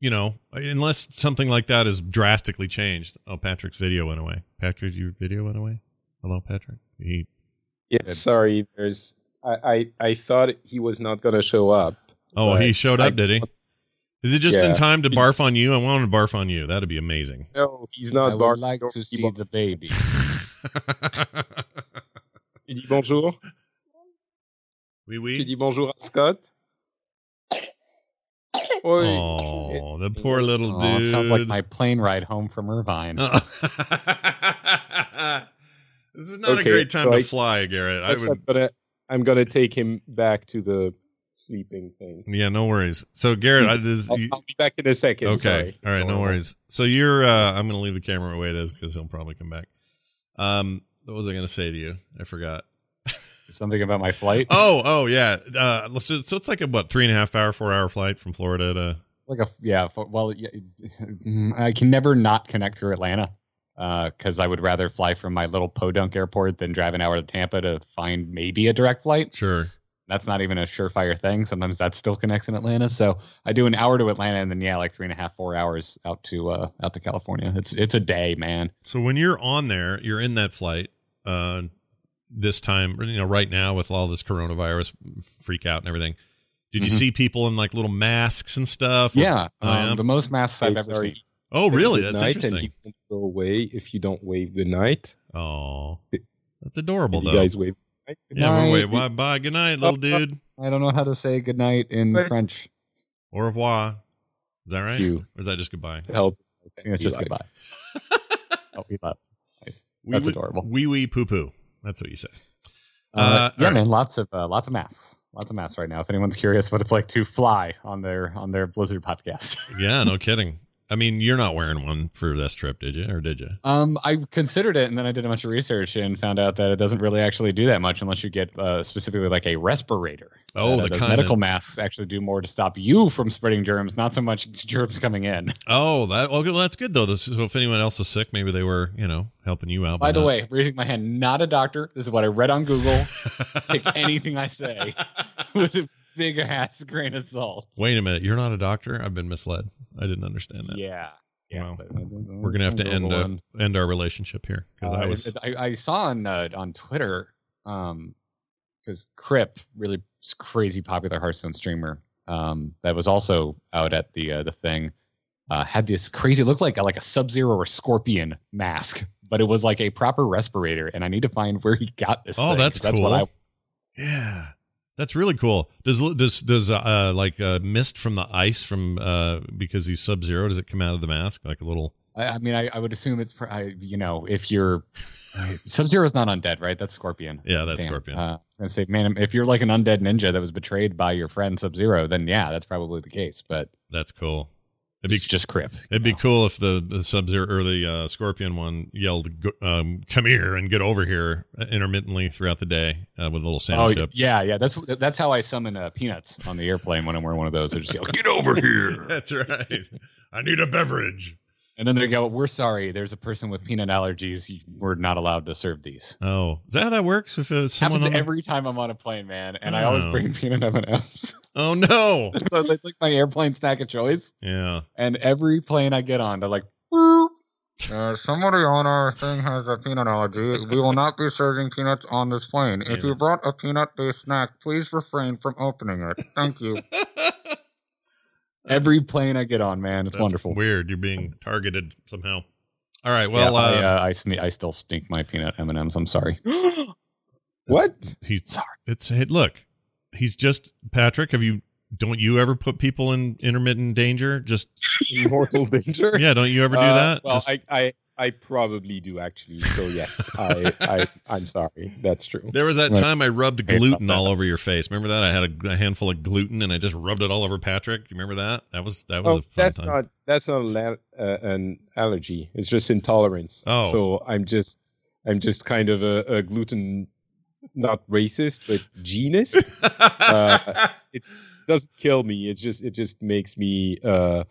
you know, unless something like that is drastically changed. Oh, Patrick's video went away. Patrick, your video went away. Hello, Patrick. He
yeah, sorry, there's. I, I I thought he was not going to show up.
oh he showed
I-
up, did he? Is it just in time to barf on you? I want to barf on you. That'd be amazing.
No, he's
I
not.
would like to see the baby.
Tu dis bonjour.
oui,
Tu
oui.
dis bonjour à Scott. Oi.
Oh, the poor little
Oh,
dude.
it sounds like my plane ride home from Irvine.
this is not a great time
so
to
I-
fly, Garrett. I would.
gonna, I'm gonna take him back to the sleeping thing.
Yeah, no worries. So, Garrett, I, this,
I'll,
you,
I'll be back in a second.
okay,
sorry.
all right, no worries. So you're. uh I'm going to leave the camera where it is because he'll probably come back. Um, what was I going to say to you? I forgot.
Something about my flight.
Oh, oh yeah. Uh, so, so it's like a what three and a half hour, four hour flight from Florida to.
like a yeah. Well, yeah, I can never not connect through Atlanta because I would rather fly from my little Podunk airport than drive an hour to Tampa to find maybe a direct flight.
Sure.
That's not even a surefire thing. Sometimes that still connects in Atlanta. So I do an hour to Atlanta and then yeah, like three and a half, four hours out to uh out to California. It's it's a day, man.
So when you're on there, you're in that flight. Uh, this time, you know, right now with all this coronavirus freak out and everything. Did you
Mhm.
see people in like little masks and stuff?
Yeah,
Oh,
um, the most masks I've ever seen.
Oh, really? That's interesting.
And he won't go away if you don't wave good night.
Oh, that's adorable
Did
though.
you guys wave. Good night?
yeah, we're
night.
Bye, bye. Good night, little dude.
I don't know how to say goodnight in
Wait.
French.
Au revoir. Is that right?
You.
Or is that just goodbye?
Help.
I think it's just
Eli.
goodbye. oh, we love. Nice.
Wee
That's
wee-
adorable.
Wee wee poo poo. That's what you say.
Uh,
Uh,
yeah,
all right.
man, lots of uh, lots of masks, lots of masks right now. If anyone's curious what it's like to fly on their on their Blizzard podcast,
Yeah, no kidding. I mean, you're not wearing one for this trip, did you? Or did you?
um, I considered it, and then I did a bunch of research and found out that it doesn't really actually do that much unless you get uh, specifically like a respirator.
Oh,
That, uh,
the
those medical
of-
masks actually do more to stop you from spreading germs, not so much germs coming in.
Oh, that okay. Well, that's good though. This, so if anyone else is sick, maybe they were, you know, helping you out.
By the
not-
way, raising my hand, not a doctor. This is what I read on Google. Take anything I say with big ass grain of salt.
Wait a minute, you're not a doctor. I've been misled. I didn't understand that.
Yeah. Yeah.
Wow.
but- uh,
We're gonna have to end uh, end our relationship here because I
Uh,
was.
I, I saw on uh, on Twitter, um, because Kripp, really crazy popular Hearthstone streamer, um, that was also out at the uh, the thing, uh, had this crazy, it looked like a, like a Sub Zero or Scorpion mask, but it was like a proper respirator, and I need to find where he got this.
Oh,
thing,
that's
'cause That's what I
cool. yeah, that's really cool. Does does does uh like uh, mist from the ice from uh because he's sub zero? Does it come out of the mask like a little?
I, I mean, I, I would assume it's, I, you know, if you're Sub Zero is not undead, right? That's Scorpion.
Yeah, that's
Damn.
Scorpion.
Uh, I was gonna say, man, if you're like an undead ninja that was betrayed by your friend Sub Zero, then yeah, that's probably the case. But
that's cool. It'd be
it's just Kripp.
It'd be cool if the, the Sub Zero or the uh, Scorpion one yelled, um, "Come here and get over here" intermittently throughout the day uh, with a little
Oh
chip.
yeah, yeah. That's that's how I summon uh, peanuts on the airplane when I'm wearing one of those. I just yell, "Get over here!"
That's right. I need a beverage.
And then they go, "We're sorry. There's a person with peanut allergies. We're not allowed to serve these."
Oh, is that how that works? Uh, someone
Happens
on the-
every time I'm on a plane, man, and I always
Oh.
bring peanut M and M's.
Oh no!
So it's like my airplane snack of choice.
Yeah.
And every plane I get on, they're like, Uh, somebody on our thing has a peanut allergy. We will not be serving peanuts on this plane. If
Yeah.
you brought a peanut-based snack, please refrain from opening it. Thank you. Every plane I get on, man, it's
That's
wonderful.
Weird. You're being targeted somehow. All right. Well,
yeah, I,
uh,
uh, I, sne- I still stink my peanut M and M's. I'm sorry.
what?
he's
Sorry.
It's hey, look. He's just Patrick. Have you? Don't you ever put people in intermittent danger? Just
Mortal danger?
yeah. Don't you ever do
Uh,
that?
Well,
Just-
I, I I probably do actually. So yes, I I I'm sorry. That's true.
There was that time I rubbed gluten all over your face. Remember that? I had a, a handful of gluten and I just rubbed it all over Patrick. Do you remember that? That was that was
Oh,
a fun
that's
time.
not that's not an uh, an allergy. It's just intolerance.
Oh.
so I'm just I'm just kind of a, a gluten, not racist, but genist. uh, it doesn't kill me. It's just it just makes me uh,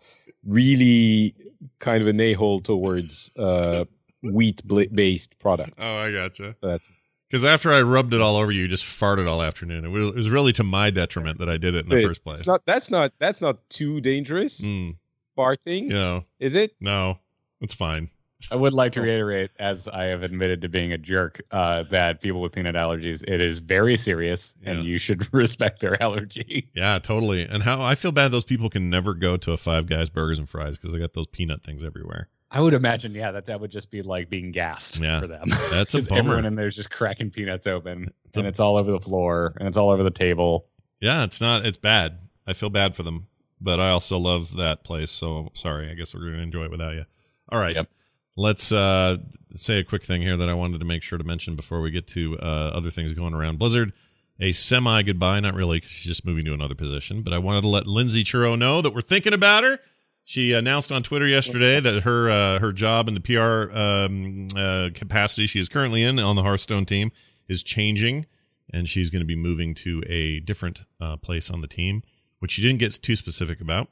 really kind of an a hole towards uh, wheat-based products.
oh, I gotcha.
That's
Because after I rubbed it all over you, you just farted all afternoon. It was, it was really to my detriment that I did it in the first place.
Not. That's not. That's not too dangerous.
Mm,
Farting,
you know,
is it?
no, it's fine.
I would like to reiterate, as I have admitted to being a jerk, uh, that people with peanut allergies, it is very serious,
Yeah.
and you should respect their allergy.
Yeah, totally. And how I feel bad those people can never go to a Five Guys Burgers and Fries because they got those peanut things everywhere.
I would imagine, yeah, that that would just be like being gassed
Yeah.
for them.
That's a bummer.
Everyone in there is just cracking peanuts open,
It's a-
and it's all over the floor, and it's all over the table.
Yeah, it's not. It's bad. I feel bad for them, but I also love that place. So sorry. I guess we're going to enjoy it without you. All right.
Yep.
Let's uh, say a quick thing here that I wanted to make sure to mention before we get to uh, other things going around. Blizzard, a semi goodbye. Not really, 'cause she's just moving to another position. But I wanted to let Lindsay Churro know that we're thinking about her. She announced on Twitter yesterday that her uh, her job in the PR um, uh, capacity she is currently in on the Hearthstone team is changing, and she's going to be moving to a different uh, place on the team, which she didn't get too specific about.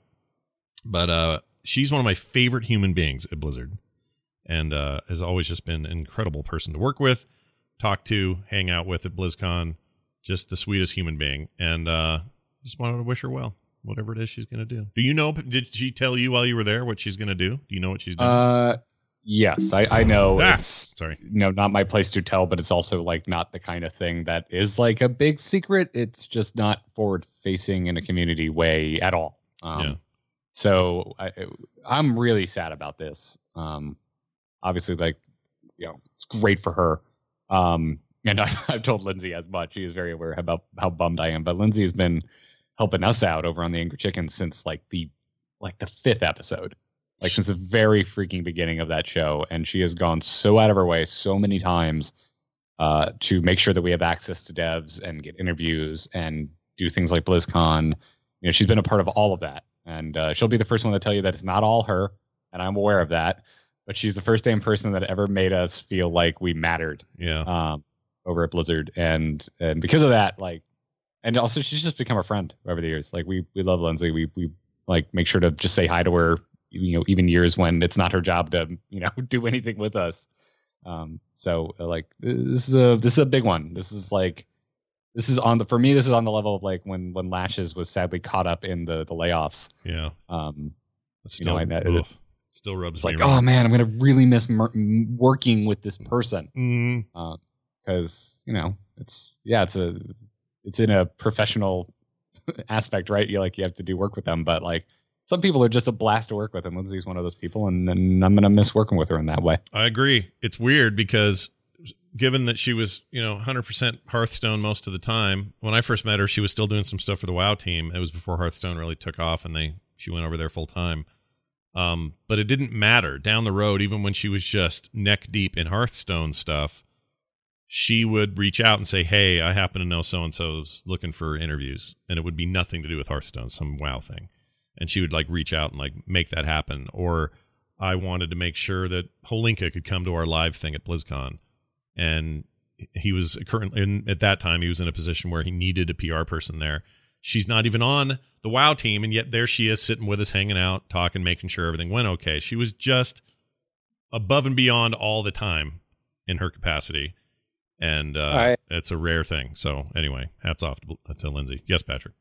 But uh, she's one of my favorite human beings at Blizzard, and uh, has always just been an incredible person to work with, talk to, hang out with at BlizzCon. Just the sweetest human being, and uh, just wanted to wish her well, whatever it is she's going to do. Do you know? Did she tell you while you were there what she's going to do? Do you know what she's doing?
Uh, yes, I, I know
Ah,
it's
sorry.
no, not my place to tell, but it's also like not the kind of thing that is like a big secret. It's just not forward facing in a community way at all. Um,
Yeah.
So I, I'm really sad about this. Um, obviously, like you know, it's great for her. Um, and I, I've told Lindsay as much. She is very aware about how bummed I am. But Lindsay has been helping us out over on the Angry Chicken since like the like the fifth episode like since the very freaking beginning of that show and she has gone so out of her way so many times uh, to make sure that we have access to devs and get interviews and do things like blizzcon you know she's been a part of all of that and uh, she'll be the first one to tell you that it's not all her and i'm aware of that but she's the first damn person that ever made us feel like we mattered
Yeah.
um, over at blizzard. And and because of that like and also she's just become a friend over the years. Like we we love lindsay. We we like make sure to just say hi to her you know even years when it's not her job to you know do anything with us. Um so uh, like this is a this is a big one. This is like this is on the for me this is on the level of like when when lashes was sadly caught up in the the layoffs.
Yeah.
um
It's
You know,
Still,
I- that-
still rubs
like
wrong.
oh man i'm gonna really miss mer- working with this person
Mm,
because you know it's yeah it's a it's in a professional aspect right you like you have to do work with them but like some people are just a blast to work with and lindsay's one of those people and, and i'm gonna miss working with her in that way
I agree. It's weird because given that she was, you know, 100% Hearthstone most of the time, when I first met her, she was still doing some stuff for the WoW team. It was before Hearthstone really took off and they she went over there full time. Um, but it didn't matter down the road, even when she was just neck deep in Hearthstone stuff. She would reach out and say, "Hey, I happen to know so and so's looking for interviews," and it would be nothing to do with Hearthstone, some WoW thing. and she would like reach out and like make that happen. Or I wanted to make sure that Holinka could come to our live thing at BlizzCon, and he was currently in, at that time he was in a position where he needed a PR person there. She's not even on the WoW team, and yet there she is sitting with us, hanging out, talking, making sure everything went okay. She was just above and beyond all the time in her capacity, and uh,
I-
it's a rare thing. So anyway, hats off to, to Lindsay. Yes, Patrick.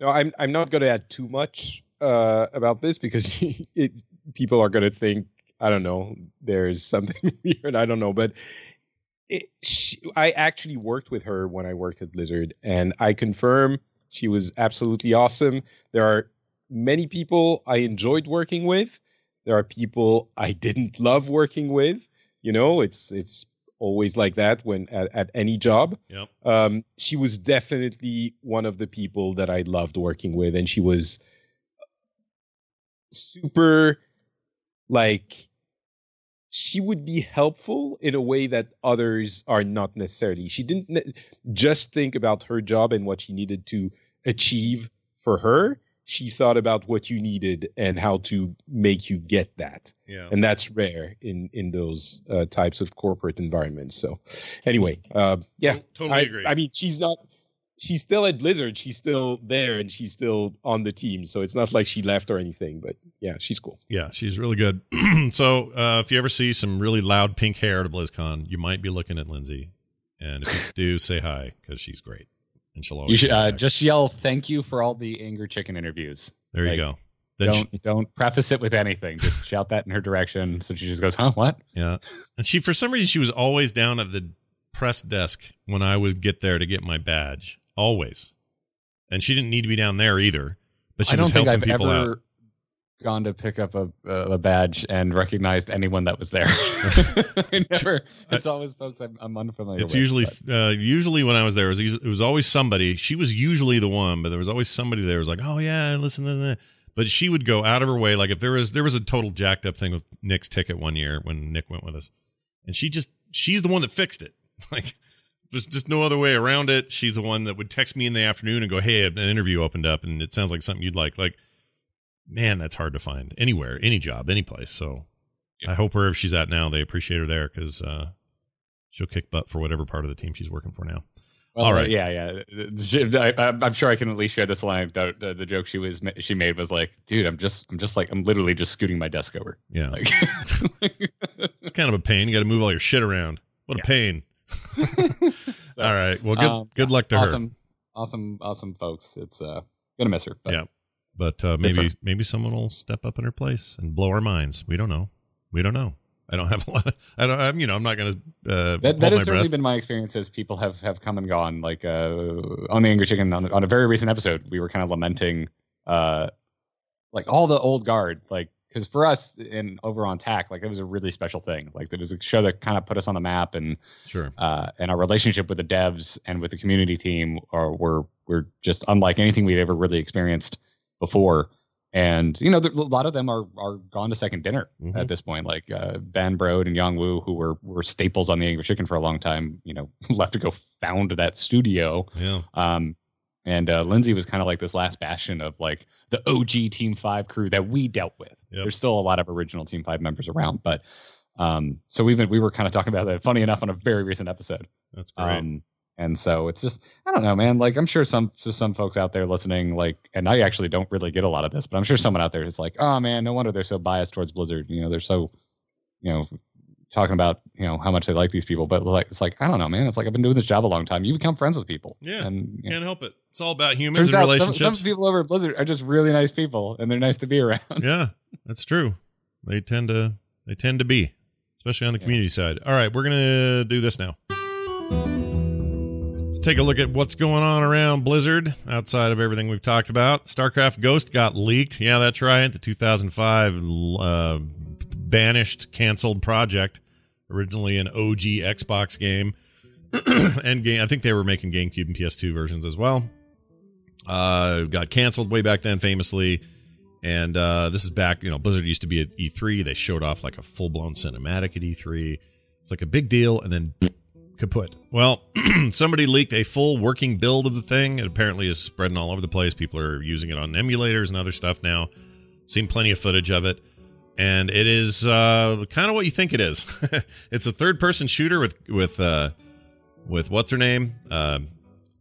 No, I'm I'm not going to add too much uh, about this because it, people are going to think I don't know. There's something weird. I don't know, but it, she, I actually worked with her when I worked at Blizzard, and I confirm she was absolutely awesome. There are many people I enjoyed working with. There are people I didn't love working with. You know, it's it's always like that when at, at any job
Yep.
um, she was definitely one of the people that I loved working with, and she was super like she would be helpful in a way that others are not necessarily. She didn't ne- just think about her job and what she needed to achieve for her. She thought about what you needed and how to make you get that
Yeah.
and that's rare in in those uh, types of corporate environments. So, anyway, uh, yeah,
Totally
I,
agree.
I mean, she's not. She's still at Blizzard. She's still there, and she's still on the team. So it's not like she left or anything. But yeah, she's cool.
Yeah, she's really good. so uh, if you ever see some really loud pink hair at a BlizzCon, you might be looking at Lindsay. And if you do, say hi because she's great, and she'll always.
You should uh, just yell thank you for all the Angry Chicken interviews.
there you go. Then
Don't don't preface it with anything. Just shout that in her direction, so she just goes, "Huh? What?"
Yeah. And she, for some reason, she was always down at the press desk when I would get there to get my badge. Always. And she didn't need to be down there either. But she
I don't
was
think
helping
I've
people
ever
out.
gone to pick up a a badge and recognized anyone that was there. Never. It's always folks I'm, I'm unfamiliar. With.
It's
with,
usually, uh, usually when I was there, it was, it was always somebody. She was usually the one, but there was always somebody there who was like, oh, yeah, listen to that. But she would go out of her way. Like if there was, there was a total jacked up thing with Nick's ticket one year when Nick went with us. And she just, she's the one that fixed it. Like, there's just no other way around it. She's the one that would text me in the afternoon and go, "Hey, an interview opened up, and it sounds like something you'd like." Like, man, that's hard to find anywhere, any job, any place. So, I hope wherever she's at now, they appreciate her there because uh, she'll kick butt for whatever part of the team she's working for now.
Well,
All right.
Yeah, yeah. I, I'm sure I can at least share this line. The, the, the joke she was she made was like, "Dude, I'm just I'm just like I'm literally just scooting my desk over."
Yeah,
Like,
it's kind of a pain. You got to move all your shit around. What a pain.
So,
all right. Well, good
um,
good luck to her.
awesome, awesome, awesome folks. It's uh gonna miss her. But
Yeah. But uh, maybe maybe someone will step up in her place and blow our minds. We don't know. We don't know. I don't have a lot. Of, I don't. I'm, you know, I'm not going to uh,
That, that has certainly
breath.
been my experience as people have, have come and gone. Like uh, on the Angry Chicken, on, on a very recent episode, we were kind of lamenting uh, like all the old guard. Like because for us in over on TAC, like it was a really special thing. Like it was a show that kind of put us on the map, and
Sure.
uh, and our relationship with the devs and with the community team are were were just unlike anything we'd ever really experienced before. And you know, there, a lot of them are are gone to second dinner
Mhm.
at this point. Like uh, Ben Brode and Yong Woo, who were were staples on the Angry Chicken for a long time, you know, left to go found that studio.
Yeah.
Um, and uh, Lindsay was kind of like this last bastion of like the OG Team Five crew that we dealt with.
Yep.
There's still a lot of original Team Five members around, but um, so we've been, we were kind of talking about that. Funny enough, on a very recent episode.
That's great.
Um, and so it's just I don't know, man. Like I'm sure some some folks out there listening, like, and I actually don't really get a lot of this, but I'm sure someone out there is like, oh man, no wonder they're so biased towards Blizzard. You know, they're so, you know, talking about you know how much they like these people, but like it's like I don't know, man. It's like I've been doing this job a long time. You become friends with people.
Yeah,
and you know,
Can't help it. It's all about humans and
out some, some people over at Blizzard are just really nice people, and they're nice to be around.
yeah, that's true. They tend to they tend to be, especially on the
Yeah.
community side. All right, we're gonna do this now. Let's take a look at what's going on around Blizzard outside of everything we've talked about. StarCraft Ghost got leaked. Yeah, that's right. The 2005 uh, banished, canceled project, originally an OG Xbox game, and game. I think they were making GameCube and PS2 versions as well. Uh, got canceled way back then, famously. And uh, this is back, you know, Blizzard used to be at E3. They showed off like a full blown cinematic at E3. It's like a big deal, and then kaput. Well, somebody leaked a full working build of the thing. It apparently is spreading all over the place. People are using it on emulators and other stuff now. Seen plenty of footage of it. And it is uh, kind of what you think it is. it's a third person shooter with with uh, with what's her name? Uh,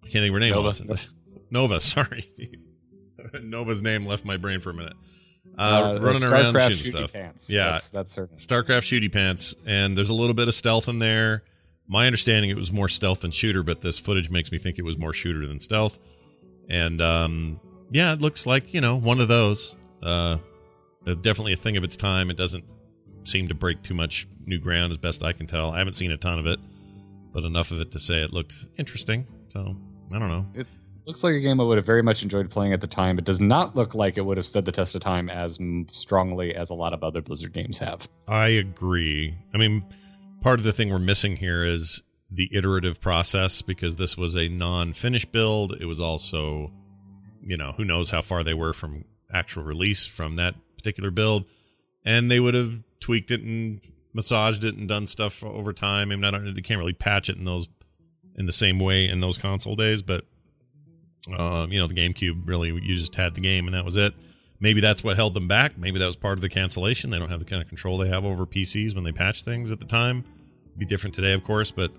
I can't think of her name.
Nova.
Nova, sorry. Nova's name left my brain for a minute. Uh,
Uh,
running around shooting stuff.
Pants.
Yeah,
that's, that's certain.
StarCraft shooty pants, and there's a little bit of stealth in there. My understanding it was more stealth than shooter, but this footage makes me think it was more shooter than stealth. And um, yeah, it looks like you know one of those. Uh, uh, definitely a thing of its time. It doesn't seem to break too much new ground, as best I can tell. I haven't seen a ton of it, but enough of it to say it looked interesting. So I don't know.
It looks like a game I would have very much enjoyed playing at the time. It does not look like it would have stood the test of time as strongly as a lot of other Blizzard games have.
I agree. I mean, part of the thing we're missing here is the iterative process because this was a non-finished build. It was also, you know, who knows how far they were from actual release from that particular build, and they would have tweaked it and massaged it and done stuff over time. I mean, I don't, they can't really patch it in those in the same way in those console days, but uh, you know, the GameCube really you just had the game and that was it. Maybe that's what held them back. Maybe that was part of the cancellation. They don't have the kind of control they have over PCs when they patch things at the time. Be different today, of course, but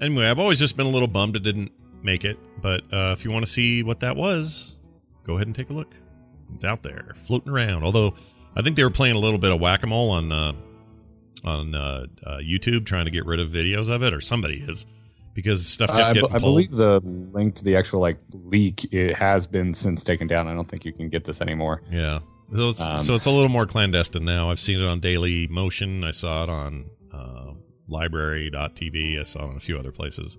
anyway, I've always just been a little bummed it didn't make it. But uh, if you want to see what that was, go ahead and take a look. It's out there, floating around. Although I think they were playing a little bit of whack a mole on uh, on uh, uh, YouTube, trying to get rid of videos of it, or somebody is because stuff kept
I,
getting
I believe the link to the actual like leak it has been since taken down. I don't think you can get this anymore.
Yeah. So it's,
Um,
so it's a little more clandestine now. I've seen it on Daily Motion. I saw it on uh, lbry.tv. I saw it on a few other places.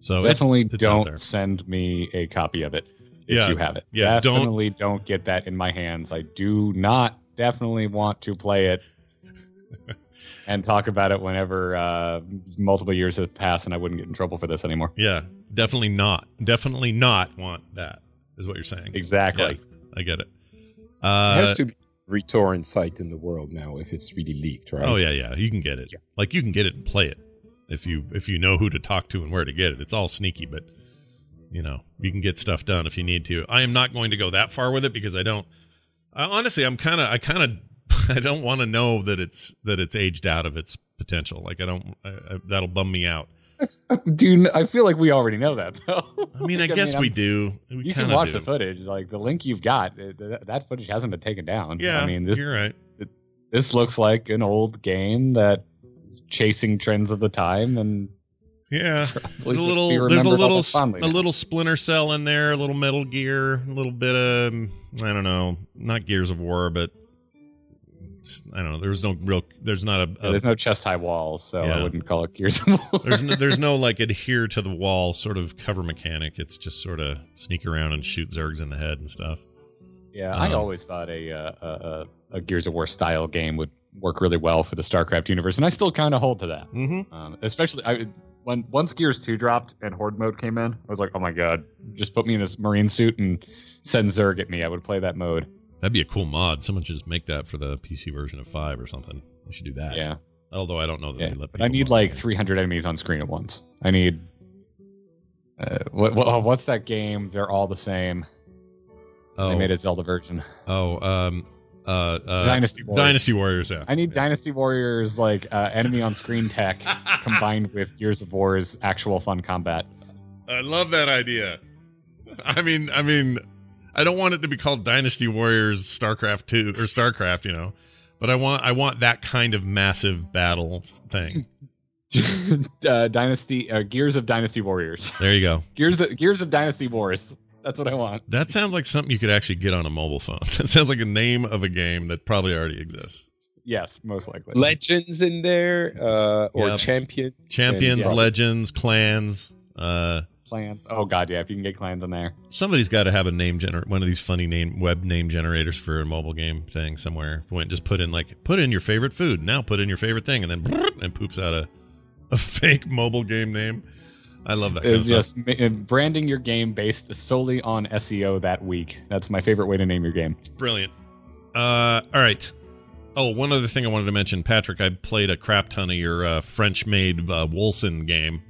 So
Definitely
it's, out there.
don't send me a copy of it if
Yeah,
you have it.
yeah, don't-
definitely don't. get that in my hands. I do not definitely want to play it and talk about it whenever uh, multiple years have passed and I wouldn't get in trouble for this anymore.
Yeah, definitely not. Definitely not want that, is what you're saying.
Exactly.
Yeah, I get it.
Uh, it
Uh,
has to be every torrent site in the world now if it's really leaked, right?
Oh yeah, yeah. You can get it. Like you can get it and play it if you if you know who to talk to and where to get it. It's all sneaky, but you know you can get stuff done if you need to. I am not going to go that far with it because I don't. I, honestly, I'm kind of I kind of I don't want to know that it's that it's aged out of its potential. Like I don't. I, I, that'll bum me out.
Dude, I feel like we already know that though.
I mean, I
Like,
guess
I'm-
we do. We
You can watch
do.
the footage. Like the link you've got, it- that that footage hasn't been taken down.
Yeah,
I mean, this
you're right.
this looks like an old game that is chasing trends of the time and
Yeah, there's a little there's a little
fondly
a little Splinter Cell in there, a little Metal Gear, a little bit of I don't know, not Gears of War, but I don't know. There's no real. There's not a.
Yeah,
a
there's no chest high walls, so
Yeah.
I wouldn't call it Gears of War.
there's no, there's no like adhere to the wall sort of cover mechanic. It's just sort of sneak around and shoot zergs in the head and stuff.
yeah, I
Um,
always thought a, uh, a a a Gears of War style game would work really well for the StarCraft universe, and I still kind of hold to that.
Mm-hmm.
Um, especially I, when once Gears Two dropped and Horde mode came in, I was like, oh my god, just put me in this marine suit and send Zerg at me. I would play that mode.
That'd be a cool mod. Someone should just make that for the PC version of five or something. They should do that.
Yeah,
Although I don't know that
yeah.
they let
I need like 300 enemies on screen at once. I need. Uh, what, what what's that game? They're all the same.
Oh,
They made a Zelda version.
oh, um, uh, uh,
Dynasty Warriors.
Dynasty Warriors. Yeah.
I need Dynasty Warriors like uh, enemy on screen tech combined with Gears of War's actual fun combat.
I love that idea. I mean, I mean, I don't want it to be called Dynasty Warriors StarCraft 2 or StarCraft, you know. But I want I want that kind of massive battle thing.
uh, Dynasty uh, Gears of Dynasty Warriors.
There you go.
Gears of, Gears of Dynasty Wars. That's what I want.
That sounds like something you could actually get on a mobile phone. That sounds like a name of a game that probably already exists.
Yes, most likely.
Legends in there, uh, or
Yep.
champions.
Champions,
And, yeah.
legends, clans. Uh
Clans. Oh god, yeah. If you can get clans in there.
somebody's got to have a name generator, one of these funny name web name generators for a mobile game thing somewhere. If we went just put in like put in your favorite food, now put in your favorite thing and then and poops out a a fake mobile game name. I love that kind of
Is
stuff.
yes, ma- uh, branding your game based solely on SEO that week. That's my favorite way to name your game.
Brilliant. Uh, all right. Oh, one other thing I wanted to mention, Patrick. I played a crap ton of your uh, French-made uh, Wolcen game.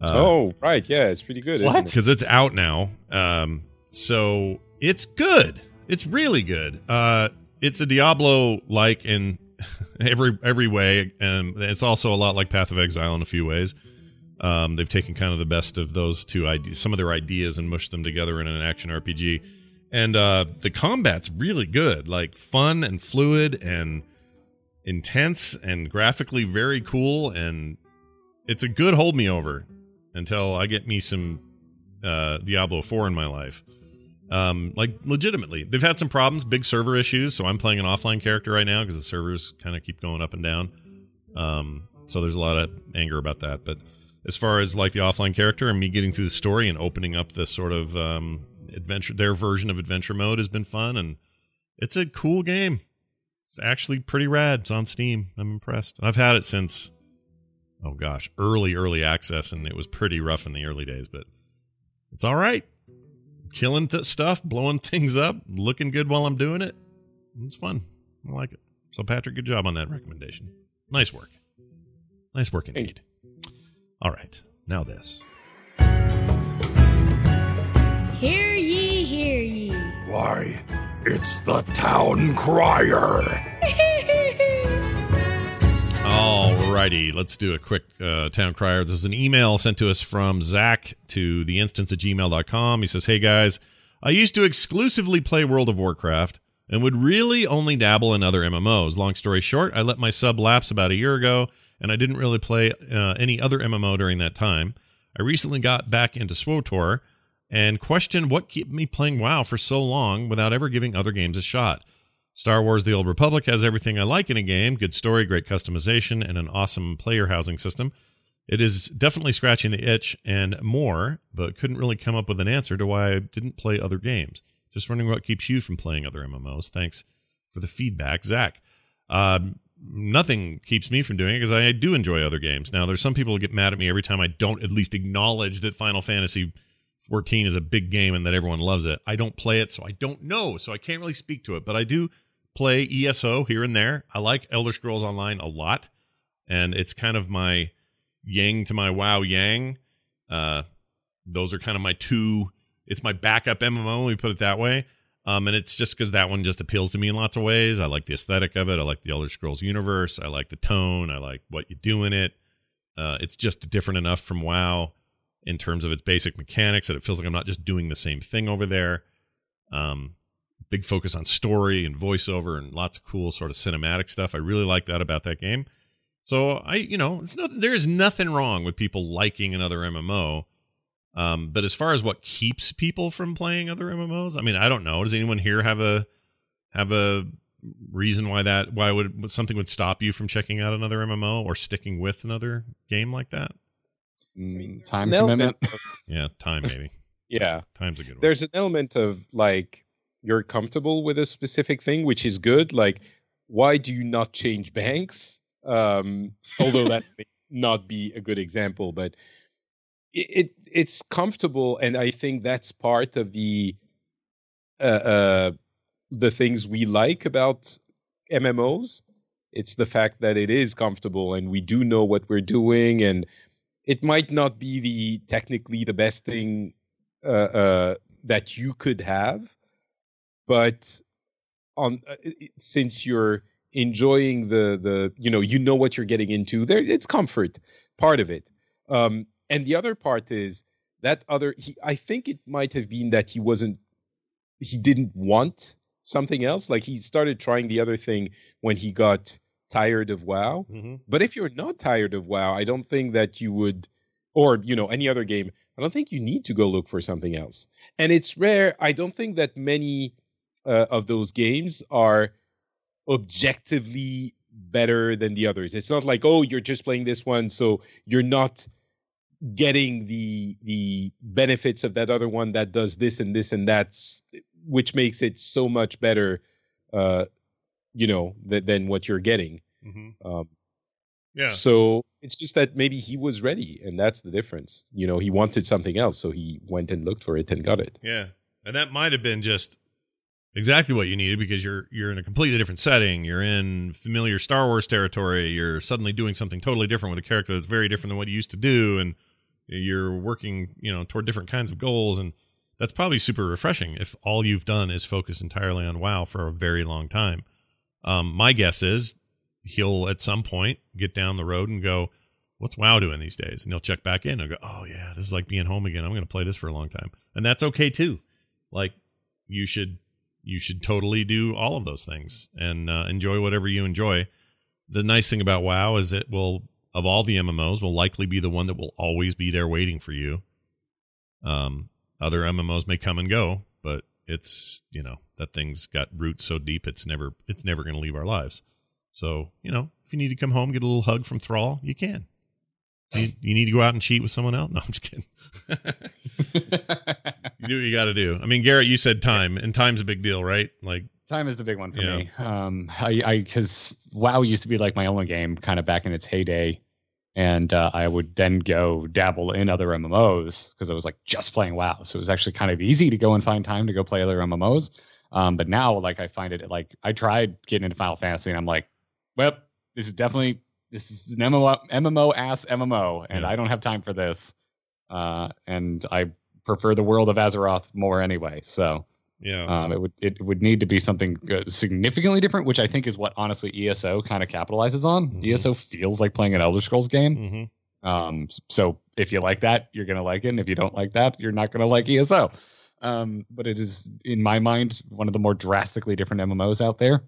Uh,
oh, right. Yeah, it's pretty good.
What?
Isn't it?
because it's out now. Um, so it's good. It's really good. Uh, it's a Diablo like in every every way, and it's also a lot like Path of Exile in a few ways. Um, they've taken kind of the best of those two ideas, some of their ideas, and mushed them together in an action RPG. And uh, the combat's really good, like fun and fluid and intense and graphically very cool. And it's a good hold me over until I get me some uh, Diablo 4 in my life. Um, like legitimately, they've had some problems, big server issues. So I'm playing an offline character right now because the servers kind of keep going up and down. Um, so there's a lot of anger about that. But as far as like the offline character and me getting through the story and opening up this sort of um, adventure, their version of adventure mode has been fun and it's a cool game. It's actually pretty rad. It's on Steam. I'm impressed. I've had it since oh gosh, early early access, and it was pretty rough in the early days, but it's all right. Killing th- stuff, blowing things up, looking good while I'm doing it. It's fun. I like it. So Patrick, good job on that recommendation. Nice work. Nice work
Thank
indeed. All right, now this.
Hear ye, hear ye.
Why, it's the town crier.
Alrighty, let's do a quick uh, town crier. This is an email sent to us from Zach to the instance at gmail.com. He says, Hey guys, I used to exclusively play World of Warcraft and would really only dabble in other MMOs. Long story short, I let my sub lapse about a year ago and I didn't really play uh, any other MMO during that time. I recently got back into SWTOR and questioned what kept me playing WoW for so long without ever giving other games a shot. Star Wars The Old Republic has everything I like in a game good story, great customization, and an awesome player housing system. It is definitely scratching the itch and more, but couldn't really come up with an answer to why I didn't play other games. Just wondering what keeps you from playing other MMOs. Thanks for the feedback, Zach. Um, nothing keeps me from doing it because I do enjoy other games. Now, there's some people who get mad at me every time I don't at least acknowledge that Final Fantasy 14 is a big game and that everyone loves it. I don't play it, so I don't know. So I can't really speak to it, but I do play ESO here and there. I like Elder Scrolls Online a lot, and it's kind of my yang to my WoW yang. Uh, those are kind of my two. It's my backup MMO. Me put it that way. Um, and it's just because that one just appeals to me in lots of ways. I like the aesthetic of it. I like the Elder Scrolls universe. I like the tone. I like what you do in it. Uh, it's just different enough from WoW in terms of its basic mechanics that it feels like I'm not just doing the same thing over there. Um, big focus on story and voiceover and lots of cool sort of cinematic stuff. I really like that about that game. So I, you know, it's no, there is nothing wrong with people liking another MMO. Um, but as far as what keeps people from playing other MMOs, I mean, I don't know. Does anyone here have a have a reason why that why would something would stop you from checking out another MMO or sticking with another game like that?
Mm, time
An element
commitment.
of-
Yeah, time maybe.
yeah.
Time's a good one.
There's an element of like you're comfortable with a specific thing, which is good. Like, why do you not change banks? Um, although that may not be a good example, but it, it it's comfortable, and I think that's part of the uh, uh the things we like about MMOs. It's the fact that it is comfortable, and we do know what we're doing, and it might not be the technically the best thing uh, uh, that you could have, but on uh, i- i- since you're enjoying the the you know you know what you're getting into there it's comfort part of it um and the other part is that other he i think it might have been that he wasn't he didn't want something else like he started trying the other thing when he got tired of wow
Mhm.
but if you're not tired of WoW, I don't think that you would, or you know, any other game. I don't think you need to go look for something else. And it's rare. I don't think that many uh, of those games are objectively better than the others. It's not like oh, you're just playing this one, so you're not getting the the benefits of that other one that does this and this and that's which makes it so much better uh you know th- than what you're getting
Mhm.
um
Yeah.
so it's just that maybe he was ready, and that's the difference. You know, he wanted something else, so he went and looked for it and got it.
Yeah. And that might have been just exactly what you needed because you're you're in a completely different setting. You're in familiar Star Wars territory. You're suddenly doing something totally different with a character that's very different than what you used to do and You're working, you know, toward different kinds of goals, and that's probably super refreshing if all you've done is focus entirely on WoW for a very long time. Um, my guess is he'll at some point get down the road and go, "What's WoW doing these days?" And he'll check back in and go, "Oh yeah, this is like being home again. I'm going to play this for a long time," and that's okay too. Like you should you should totally do all of those things and uh, enjoy whatever you enjoy. The nice thing about WoW is it will, of all the MMOs, will likely be the one that will always be there waiting for you. Um, other MMOs may come and go, but it's you know that thing's got roots so deep it's never it's never going to leave our lives. So you know if you need to come home get a little hug from Thrall, you can. You, you need to go out and cheat with someone else? No, I'm just kidding. you do what you got to do. I mean, Garrett, you said time, and time's a big deal, right? Like
Time is the big one for
Yeah.
me. Um, I, I, because WoW used to be like my only game, kind of back in its heyday, and uh, I would then go dabble in other MMOs because I was like just playing WoW, so it was actually kind of easy to go and find time to go play other MMOs. Um, but now, like, I find it like I tried getting into Final Fantasy, and I'm like, well, this is definitely this is an MMO MMO ass MMO, and
Yeah.
I don't have time for this. Uh, and I prefer the world of Azeroth more anyway, so.
yeah,
Um, it would it would need to be something significantly different, which I think is what honestly ESO kind of capitalizes on.
Mhm.
ESO feels like playing an Elder Scrolls game.
hmm
Um, so if you like that, you're gonna like it, and if you don't like that, you're not gonna like ESO. Um, but it is, in my mind, one of the more drastically different MMOs out there.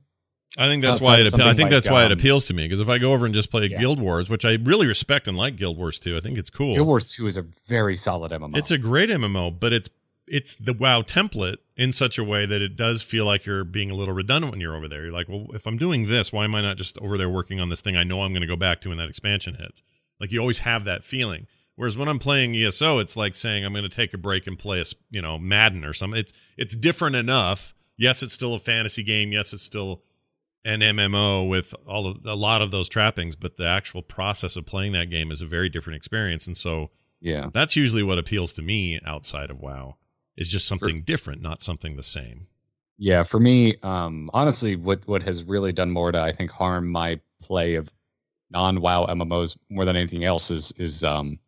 I think that's why it. Appe- I think
like,
that's why it
um,
appeals to me because if I go over and just play
Yeah.
Guild Wars, which I really respect and like Guild Wars too, I think it's cool.
Guild Wars Two is a very solid MMO.
It's a great MMO, but it's it's the WoW template in such a way that it does feel like you're being a little redundant when you're over there. You're like, well, if I'm doing this, why am I not just over there working on this thing I know I'm going to go back to when that expansion hits? Like you always have that feeling. Whereas when I'm playing ESO, it's like saying I'm going to take a break and play a you know Madden or something. It's it's different enough. Yes, it's still a fantasy game. Yes, it's still an MMO with all of a lot of those trappings, but the actual process of playing that game is a very different experience. And so
yeah.
that's usually what appeals to me outside of WoW is just something different, not something the same.
Yeah, for me, um, honestly, what what has really done more to I think harm my play of non WoW MMOs more than anything else is is um,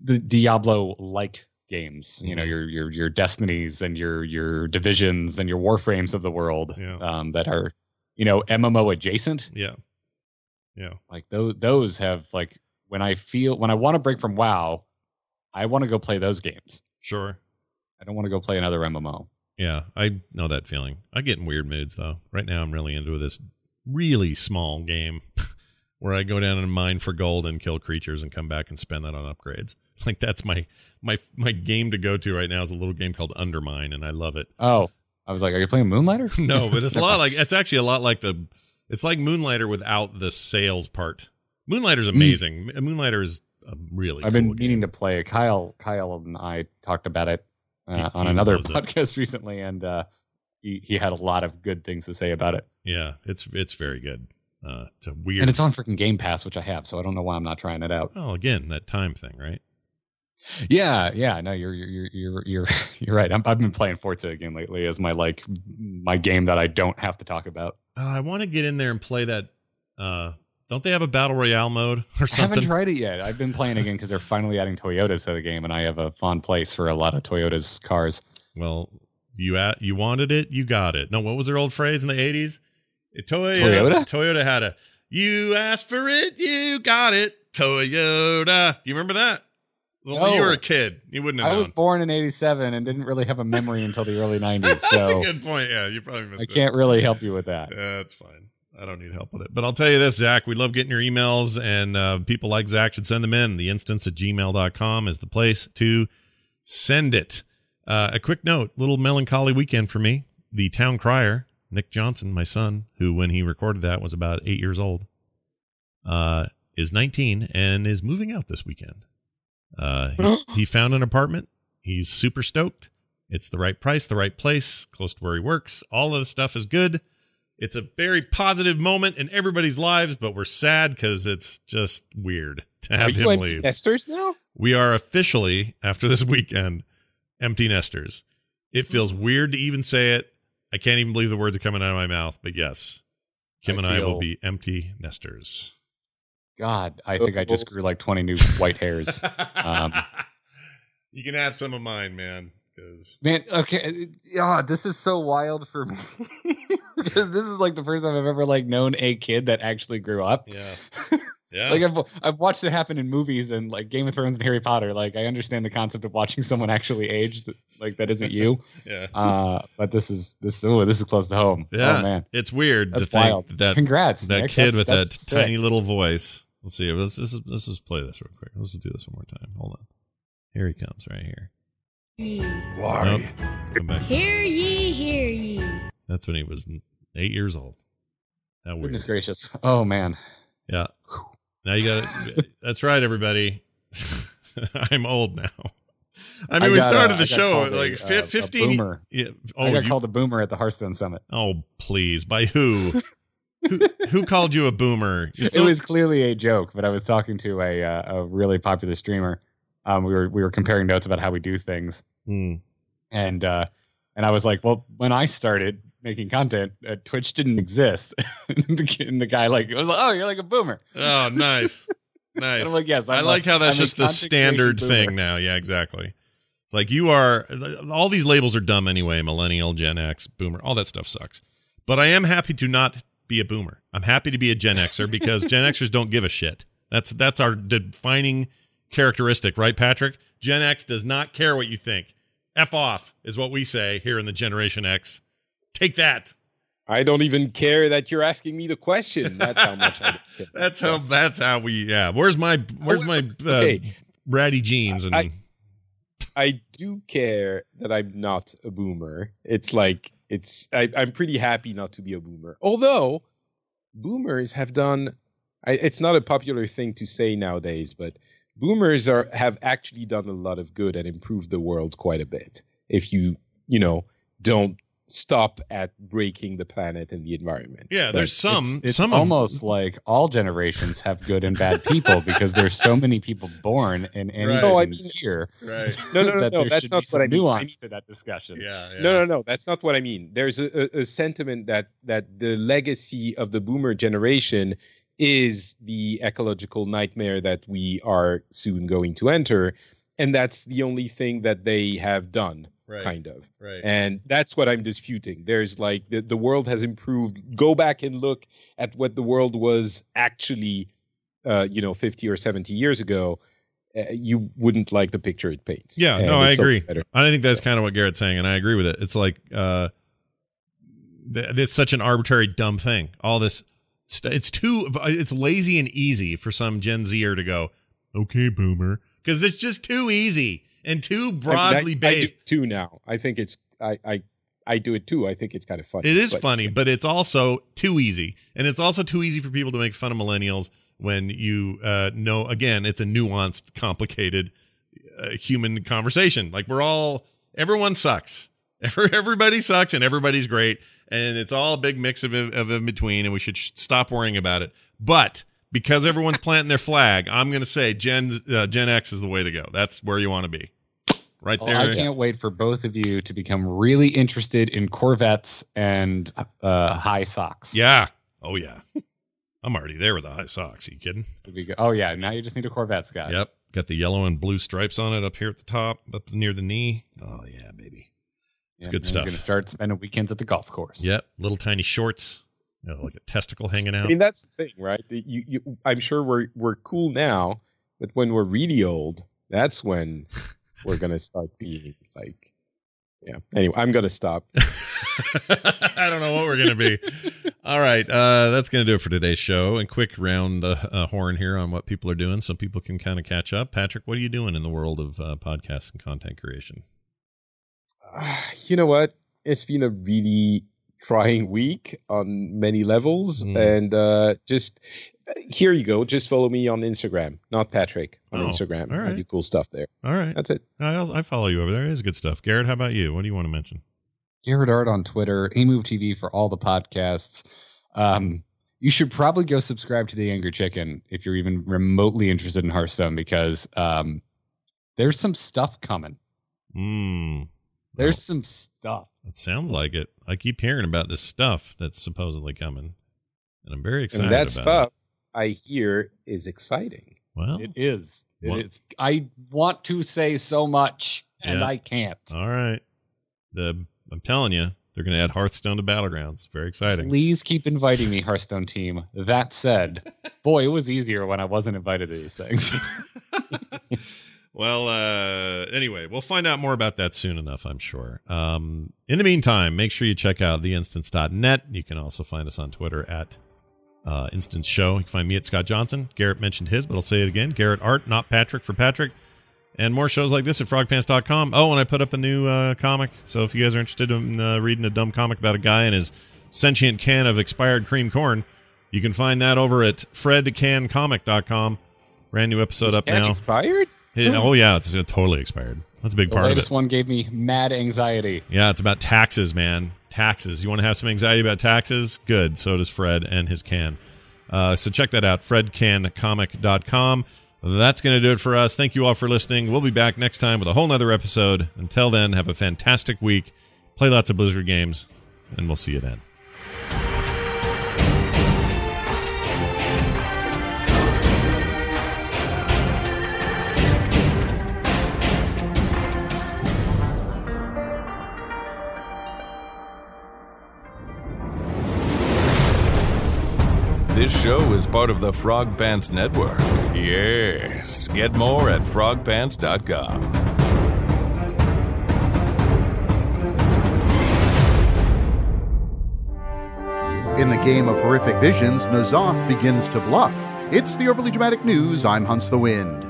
the Diablo like games. You know,
Mhm.
your your your destinies and your your divisions and your warframes of the world
Yeah.
um, that are you know MMO adjacent.
Yeah. Yeah.
Like those those have like when I feel when I want to break from WoW, I want to go play those games.
Sure.
I don't want to go play another MMO.
Yeah. I know that feeling. I get in weird moods though. Right now I'm really into this really small game where I go down and mine for gold and kill creatures and come back and spend that on upgrades. Like that's my my my game to go to right now is a little game called Undermine and I love it.
Oh, I was like, are you playing Moonlighter?
No, but it's a lot like it's actually a lot like the it's like Moonlighter without the sales part. Moonlighter's amazing. Moonlighter is a really
Mm. I've
cool
been
game.
meaning to play. Kyle, Kyle and I talked about it uh,
He-
on
he
another
loves it.
podcast recently, and uh, he he had a lot of good things to say about it.
Yeah, it's it's very good. Uh, it's a weird.
And it's on freaking Game Pass, which I have, so I don't know why I'm not trying it out.
oh, again, that time thing, right?
Yeah, yeah, no, you're you're you're you're you're, you're right. I'm, I've been playing Forza again lately as my like my game that I don't have to talk about.
Uh, I want to get in there and play that. Uh, don't they have a battle royale mode or something?
I haven't tried it yet. I've been playing again because they're finally adding Toyotas to the game, and I have a fond place for a lot of Toyota's cars.
well, you at, you wanted it, you got it. No, what was their old phrase in the eighties? Toyota,
Toyota?
Toyota had a you asked for it, you got it. Toyota. Do you remember that? Well,
No.
You were a kid. You wouldn't have
I was born in '87 and didn't really have a memory until the early '90s,
That's
so
a good point. Yeah, you probably missed
I
it.
can't really help you with that.
Yeah, that's fine. I don't need help with it. But I'll tell you this, Zach, we love getting your emails, and uh, people like Zach should send them in. The instance at gmail.com is the place to send it. Uh, a quick note little melancholy weekend for me. The town crier, Nick Johnson, my son, who when he recorded that was about eight years old, uh, is 19 and is moving out this weekend. Uh, he, he found an apartment. He's super stoked. It's the right price, the right place, close to where he works. All of the stuff is good. It's a very positive moment in everybody's lives, but we're sad because it's just weird to have him
empty
leave.
nesters now?
We are officially, after this weekend, empty nesters. It feels weird to even say it. I can't even believe the words are coming out of my mouth, but yes, Kim
I
and I will be empty nesters.
God, I think I just grew like 20 new white hairs. Um,
you can have some of mine, man. Because
Man, okay, yeah, this is so wild for me. this is like the first time I've ever like known a kid that actually grew up.
yeah, yeah,
Like I've I've watched it happen in movies and like Game of Thrones and Harry Potter. Like I understand the concept of watching someone actually age, that- like that isn't you.
yeah,
Uh, but this is this oh this is close to home.
yeah.
Oh man,
It's weird
that's
to think
wild.
that
Congrats,
that
Nick.
kid
That's-
with that
sick.
tiny little voice. Let's see. Let's let's, let's just play this real quick. Let's just do this one more time. Hold on. Here he comes, right here.
Ye.
Why?
Nope. Let's back.
Hear ye, hear ye.
That's when he was eight years old. How weird.
Goodness gracious. Oh man.
Yeah. Now you got it. That's right, everybody. I'm old now. I mean,
I
we started
I
the show
called a,
like fif-
a
15.
boomer.
Yeah. Oh,
I got oh,
you-
called a boomer at the Hearthstone Summit.
oh, please. By who? who? Who called you a boomer? You
it was clearly a joke, but I was talking to a uh, a really popular streamer. Um, we were we were comparing notes about how we do things,
Hmm.
and uh, and I was like, well, when I started making content, uh, Twitch didn't exist. and, the, and the guy like was like, oh, you're like a boomer.
Oh, nice. Nice.
I'm like, yes.
I
I'm
like how that's
I'm
just the standard thing now. Yeah, exactly. It's like you are all these labels are dumb anyway, millennial, Gen X, boomer, all that stuff sucks. But I am happy to not be a boomer. I'm happy to be a Gen Xer because Gen Xers don't give a shit. That's that's our defining characteristic, right, Patrick? Gen X does not care what you think. F off is what we say here in the Generation X. Take that.
I don't even care that you're asking me the question. That's how much I don't.
That's how that's how we yeah. Where's my where's my uh,
Okay.
ratty jeans and
I- I do care that I'm not a boomer. It's like it's I, I'm pretty happy not to be a boomer. Although boomers have done, I, it's not a popular thing to say nowadays, but boomers are have actually done a lot of good and improved the world quite a bit. If you you know don't stop at breaking the planet and the environment.
yeah, there's some
It's, it's
some of-
almost like all generations have good and bad people because there's so many people born in any
Right.
No, I
given
mean-
year.
right.
No, no, no,
that
no.
there
That's not what I mean. I mean-
to that discussion.
Yeah, yeah.
No, no, no. That's not what I mean. There's a, a, a sentiment that that the legacy of the boomer generation is the ecological nightmare that we are soon going to enter, and that's the only thing that they have done,
Right.
kind of.
Right.
And that's what I'm disputing. There's like the, the world has improved. Go back and look at what the world was actually, uh, you know, 50 or 70 years ago. Uh, you wouldn't like the picture it paints.
Yeah,
And
no, I agree. I think that's kind of what Garrett's saying, and I agree with it. It's like uh, th- it's such an arbitrary, dumb thing. All this, st- it's too, it's lazy and easy for some Gen Zer to go, okay, boomer, because it's just too easy and too
I mean, I-
broadly
I, do
based.
it too now. I think it's I I I do it too. I think it's kind of funny.
It is
but-
funny, but it's also too easy, and it's also too easy for people to make fun of millennials when you uh, know. Again, it's a nuanced, complicated uh, human conversation. Like we're all, everyone sucks. Every, everybody sucks, and everybody's great, and it's all a big mix of of in between. And we should sh- stop worrying about it. But because everyone's planting their flag, I'm going to say Gen uh, Gen X is the way to go. That's where you want to be, right
Oh,
there.
I can't wait for both of you to become really interested in Corvettes and uh, high socks.
Yeah. Oh yeah. I'm already there with the high socks. Are you kidding?
Oh yeah, now you just need a Corvette, Scott.
Yep. Got the yellow and blue stripes on it up here at the top, up near the knee. Oh yeah, baby. It's
Yeah,
good stuff.
He's gonna start spending weekends at the golf course.
Yep. Little tiny shorts, you know, like a testicle hanging out.
I mean, that's the thing, right? The- You, you, I'm sure we're we're cool now, but when we're really old, that's when we're gonna start being like, yeah. Anyway, I'm gonna stop.
I don't know what we're gonna be. All right, uh, that's gonna do it for today's show. And quick round the uh, horn here on what people are doing, so people can kind of catch up. Patrick, what are you doing in the world of uh, podcasts and content creation?
Uh, you know what? It's been a really trying week on many levels,
Mm.
and uh, just here you go. Just follow me on Instagram, not Patrick on
Oh,
Instagram.
all
I do cool stuff there.
All right,
That's it.
I, also- I follow you over there. It is good stuff. Garrett, how about you? What do you want to mention?
Garrett Art on Twitter, Amove TV for all the podcasts. Um, you should probably go subscribe to the Angry Chicken if you're even remotely interested in Hearthstone because um, there's some stuff coming.
Mm.
There's some stuff.
It sounds like it. I keep hearing about this stuff that's supposedly coming, and I'm very excited
and that
about
stuff I hear is exciting.
Well,
It is. It
What-
is. I want to say so much, and
Yeah.
I can't.
all right. The I'm telling you, they're going to add Hearthstone to Battlegrounds. Very exciting.
Please keep inviting me, Hearthstone team. That said, boy, it was easier when I wasn't invited to these things.
well, uh, anyway, we'll find out more about that soon enough, I'm sure. Um, in the meantime, make sure you check out theinstance.net. You can also find us on Twitter at uh, Instance Show. You can find me at Scott Johnson. Garrett mentioned his, but I'll say it again. Garrett Art, not Patrick for Patrick. And more shows like this at frogpants.com. Oh, and I put up a new uh, comic. So if you guys are interested in uh, reading a dumb comic about a guy and his sentient can of expired cream corn, you can find that over at fredcancomic.com. Brand new episode
Is
up now.
expired?
It- oh yeah, it's totally expired. That's a big
the
part of it.
latest one gave me mad anxiety.
Yeah, it's about taxes, man. Taxes. You want to have some anxiety about taxes? Good. So does Fred and his can. Uh, so check that out, fredcancomic.com. That's going to do it for us. Thank you all for listening. We'll be back next time with a whole nother episode. Until then, have a fantastic week. Play lots of Blizzard games, and we'll see you then.
This show is part of the Frog Pants Network. Yes. Get more at frogpants.com.
In the game of horrific visions, N'Zoth begins to bluff. It's the overly dramatic news. I'm Hunts the Wind.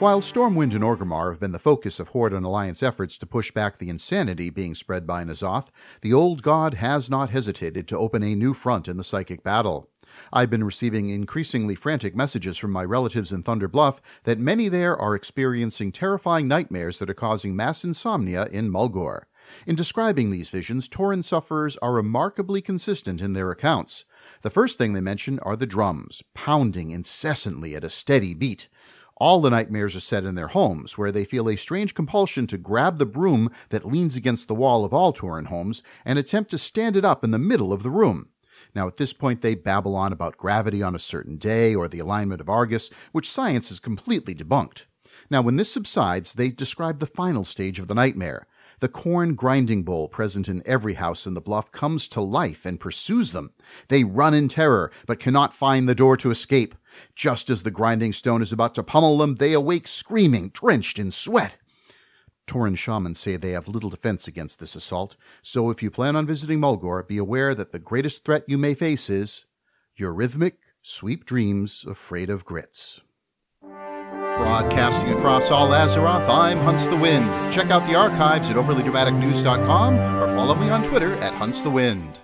While Stormwind and Orgrimmar have been the focus of Horde and Alliance efforts to push back the insanity being spread by N'Zoth, the old god has not hesitated to open a new front in the psychic battle. I've been receiving increasingly frantic messages from my relatives in Thunder Bluff that many there are experiencing terrifying nightmares that are causing mass insomnia in Mulgore. In describing these visions, Tauren sufferers are remarkably consistent in their accounts. The first thing they mention are the drums, pounding incessantly at a steady beat. All the nightmares are set in their homes, where they feel a strange compulsion to grab the broom that leans against the wall of all Tauren homes and attempt to stand it up in the middle of the room. Now, at this point, they babble on about gravity on a certain day or the alignment of Argus, which science has completely debunked. Now, when this subsides, they describe the final stage of the nightmare. The corn grinding bowl present in every house in the bluff comes to life and pursues them. They run in terror, but cannot find the door to escape. Just as the grinding stone is about to pummel them, they awake screaming, drenched in sweat. Tauren shamans say they have little defense against this assault, so if you plan on visiting Mulgore, be aware that the greatest threat you may face is your rhythmic, sweep dreams afraid of grits. Broadcasting across all Azeroth, I'm Hunts the Wind. Check out the archives at overlydramaticnews.com or follow me on Twitter at Hunts the Wind.